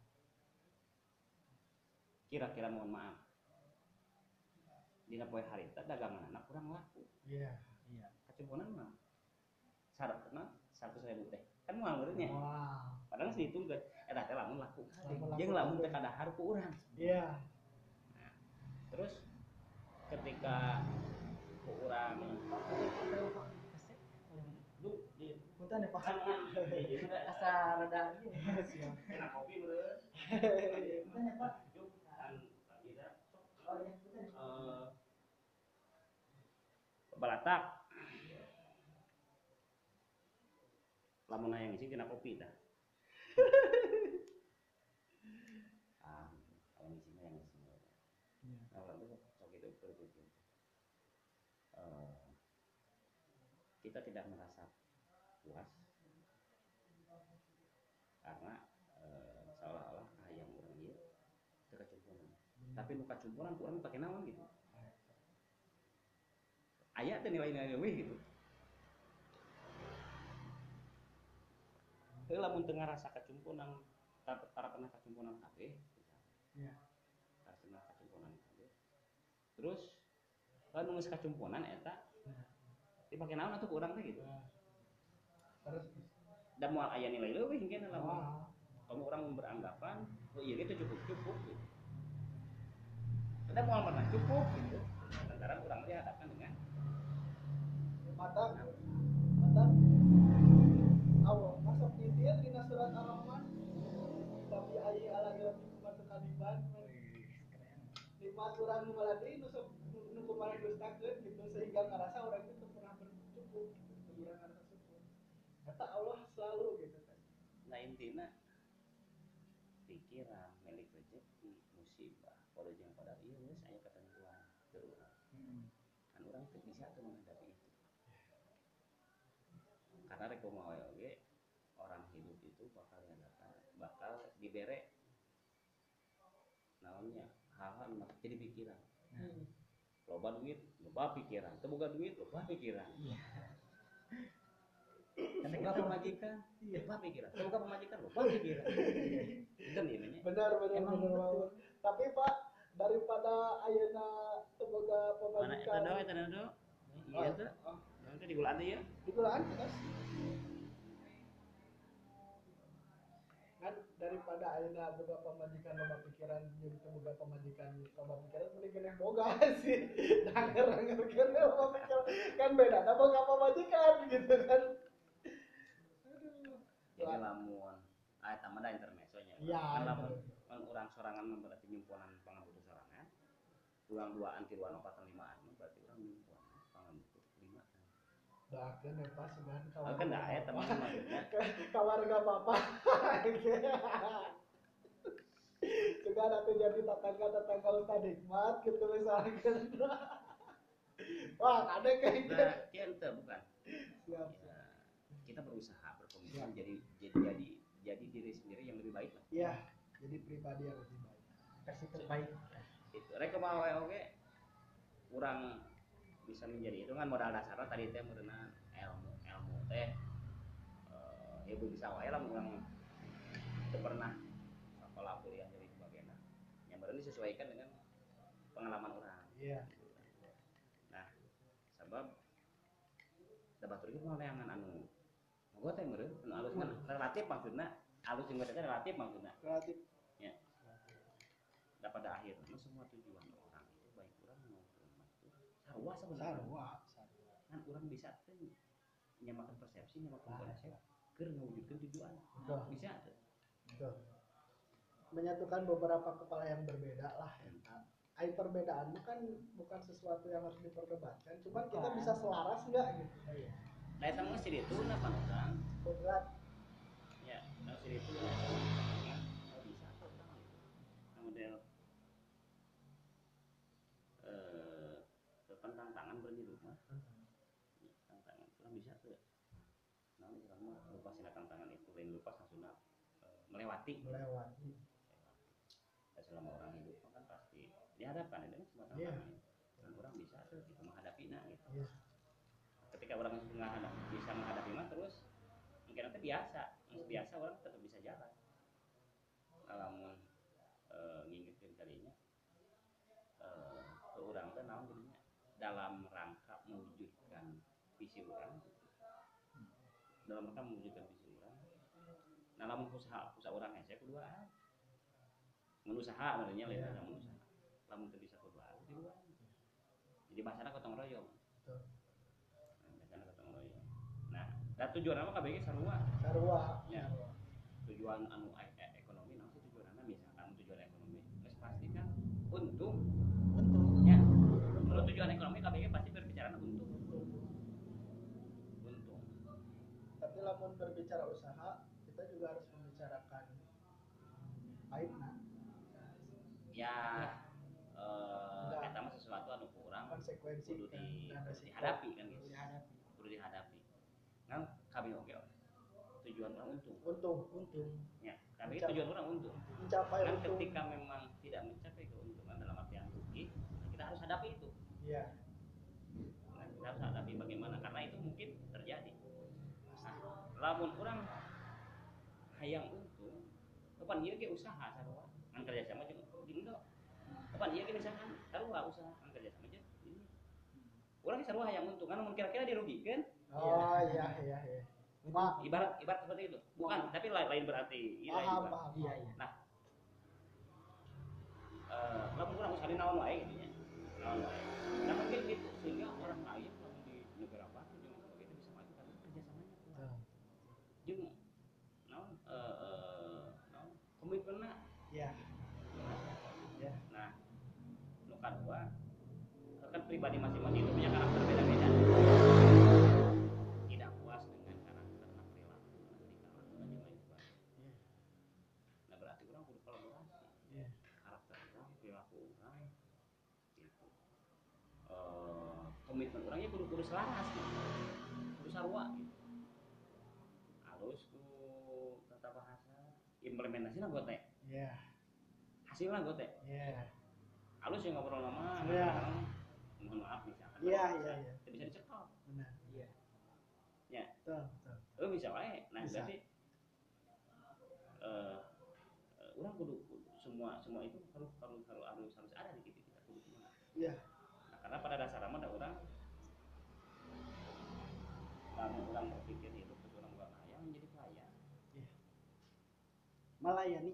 kira-kira mohon maaf dina poe harita dagangan anak kurang laku Iya. Iya. kecumpunan mah syaratna satu ribu teh kan mau ngeureunnya Wow. padahal sih itu enggak eta teh lamun laku jeung lamun teh kadahar ku urang Iya. terus ketika ku urang lu di Punten ya Pak. kan udah Asa. Siap. kena kopi beureun Punten ya Pak. Yuk, kan tidak Oh iya, punten. eh balatak. Lamun ngisi kopi dah [laughs] ah kalau ngisi mah yang ngisi. Iya. sok itu berpikir Eh, kita tidak merasa puas. Karena eh, seolah-olah hayang orang ieu teu kacumpuran tapi nu kacumpuran ku urang pakai naon gitu aya teh nilai-nilai leuwih gitu Heuh lamun teu ngarasa kacumpuran tara tara pernah kacumpuran kabeh Iya. tara pernah kacumpuran kabeh terus kalau geus kacumpuran eta dipake naon atuh ku urang teh gitu Nah. Terus dan moal aya nilai leuwih engke lamun kamu orang beranggapan oh iya itu cukup cukup gitu. Ada mau pernah cukup gitu. Lantaran orang dihadapkan Sehingga orang itu pernah gitu kata Allah selalu gitu kan. Nah intinya pikiran milik rezeki musibah pada jeung pada ieu geus aya ketentuan teu urang. Hmm. Kan urang teu bisa tuh menghadapi itu. Kumaha wae oge orang hidup itu bakal dihadapkan bakal dibere naonnya hal-hal jadi pikiran. Nah, loba duit loba pikiran. Teu boga duit loba pikiran. Iya. Kan boga pemajikan loba pikiran. Teu boga pemajikan loba pikiran. Itu nih namanya benar benar Emang benar betul. banget. tapi pak daripada ayeuna teboga mana eta pemajikan do eta do iya tuh oh, digulaan teh ya? Digulaan terus kan daripada ayeuna boga pemajikan loba pikiran teu boga pemajikan loba pikiran mending kena boga [laughs] sih. Danger danger kena loba pikiran. Kan beda da boga pemajikan gitu kan. Jadi lamun ah eta mah da intermezzonya Iya, kan lamun kan urang sorangan berarti nyimpunan pangabutuh sorangan. Urang duaan tiluan opatan limaan mah berarti urang nyimpunan pangabutuh limaan doakan ya pas sebenarnya Oh, kan dah ya teman maksudnya. [laughs] Keluarga bapak [laughs] juga nanti jadi tetangga tetangga Ustaz Hikmat gitu misalkan [laughs] wah ada kayak gitu. Nah ente bukan? Siap. Ya, kita berusaha berkomitmen jadi jadi jadi jadi diri sendiri yang lebih baik lah. Iya jadi pribadi yang lebih baik. Versi terbaik. Itu. Rek oke? Kurang bisa menjadi itu kan modal dasarnya tadi teh merenang ilmu ilmu teh. Eh, ya bisa wae lah orang itu pernah sekolah kuliah jadi sebagainya. Yang berenang disesuaikan dengan pengalaman orang. Iya. Nah sebab debat itu mau neangan anu. Gue teh meureun anu alus kan relatif maksudnya alus jeung teh relatif maksudnya relatif. Ya. dan pada akhirnya semua tujuan orang itu baik orang maupun umat itu sarua sebenarnya sarwa sarwa kan orang bisa tuh nyamakan persepsi nyamakan Nah, konsep keur ngewujudkeun tujuan Betul. bisa tuh menyatukan beberapa kepala yang berbeda lah ya. Ai perbedaan bukan bukan sesuatu yang harus diperdebatkan, cuman kita bisa selaras nggak gitu. Iya. nah itu sih itu apa orang Berat. ya nah sih itu oh bisa kok orang gitu Nah, model eh tentang tangan berani rumah tantangan kurang bisa tuh nah ini kamu lupa sila tantangan itu lain lupa langsung eh, melewati. Melewati. Ya, selama orang hidup kan pasti dihadapkan. Dengan semua itu. dan orang bisa tuh gitu, menghadapi nah gitu. Iya. ketika orang menghadapi, bisa menghadapi mah terus mungkin nanti biasa. Terus biasa orang tetap bisa jalan. Kalau uh, ngingetin kalinya eh, ke orang teh naon jadinya? Dalam rangka mewujudkan visi orang. Dalam rangka mewujudkan visi orang nah lamun usaha usaha orang hese kedua menusaha sebenarnya lain Iya. yeah. menusaha lamun teu bisa luar jadi bahasana gotong royong. Nah, bahasana gotong royong. Nah tujuan apa? KBG sarua. Sarwa. Ya. tujuan anu e- e- ekonomi nah sih tujuannya misalkan tujuan ekonomi. Geus pasti kan untung. Betul. ya. Kalau tujuan ekonomi KBG pasti berbicara untung. Untung. Tapi lamun berbicara usaha, kita juga harus membicarakan baik nah ya eh Enggak. eta mah sesuatu anu kurang konsekuensi kudu dan, di kudu resiko. dihadapi kan gitu Kudu dihadapi. kan kami oke tujuan orang untung Untung, untung. ya kami Mencapai. tujuan orang untung Mencapai kan untung. ketika memang tidak mencapai keuntungan dalam artian rugi kita harus hadapi itu Iya. Nah, kita harus hadapi bagaimana karena itu mungkin terjadi nah, lamun orang hayang untung kapan iya ge usaha sarua kan kerja sama jeung di Indo kapan iya ge misalkan sarua usaha kan kerja sama jeung ini. Orang sarua hayang untung kan kira-kira dirugikan Oh iya iya iya. Ibarat ibarat seperti itu. Bukan tapi lain, lain berarti. Iya paham paham. iya iya. Eh, lamun orang usaha naon wae gitu nya naon wae. Nah mungkin gitu sehingga orang lain lamun di negara baru jeung sebagainya bisa maju karena kerjasamanya kuat Betul. jeung naon eh eh, naon komitmenna Iya. Ya. nah nu kadua kan pribadi masing-masing itu punya karakter beda-beda. Tidak puas dengan karakter dan perilaku dan lain sebagainya nah berarti orang kudu kolaborasi karakter orang perilaku orang gitu. Eh, komitmen orangnya kudu kudu selaras gitu. Kudu sarua gitu. Halus ku tata bahasa implementasinya gue teh. Iya. hasilnya gue teh. Iya. halus ya ngobrol lama kadang-kadang mohon maaf misalkan Iya, kalau iya, iya. bisa dicekal Benar. iya ya Betul, betul. oh bisa wae nah Bisa. berarti eh eh, orang kudu, kudu semua semua itu harus harus harus harus, harus ada di diri kita kudu semua Iya. Nah, karena pada dasarnya mah ada orang lamun orang berpikir hidup terus orang bukan kaya menjadi kaya Melayani.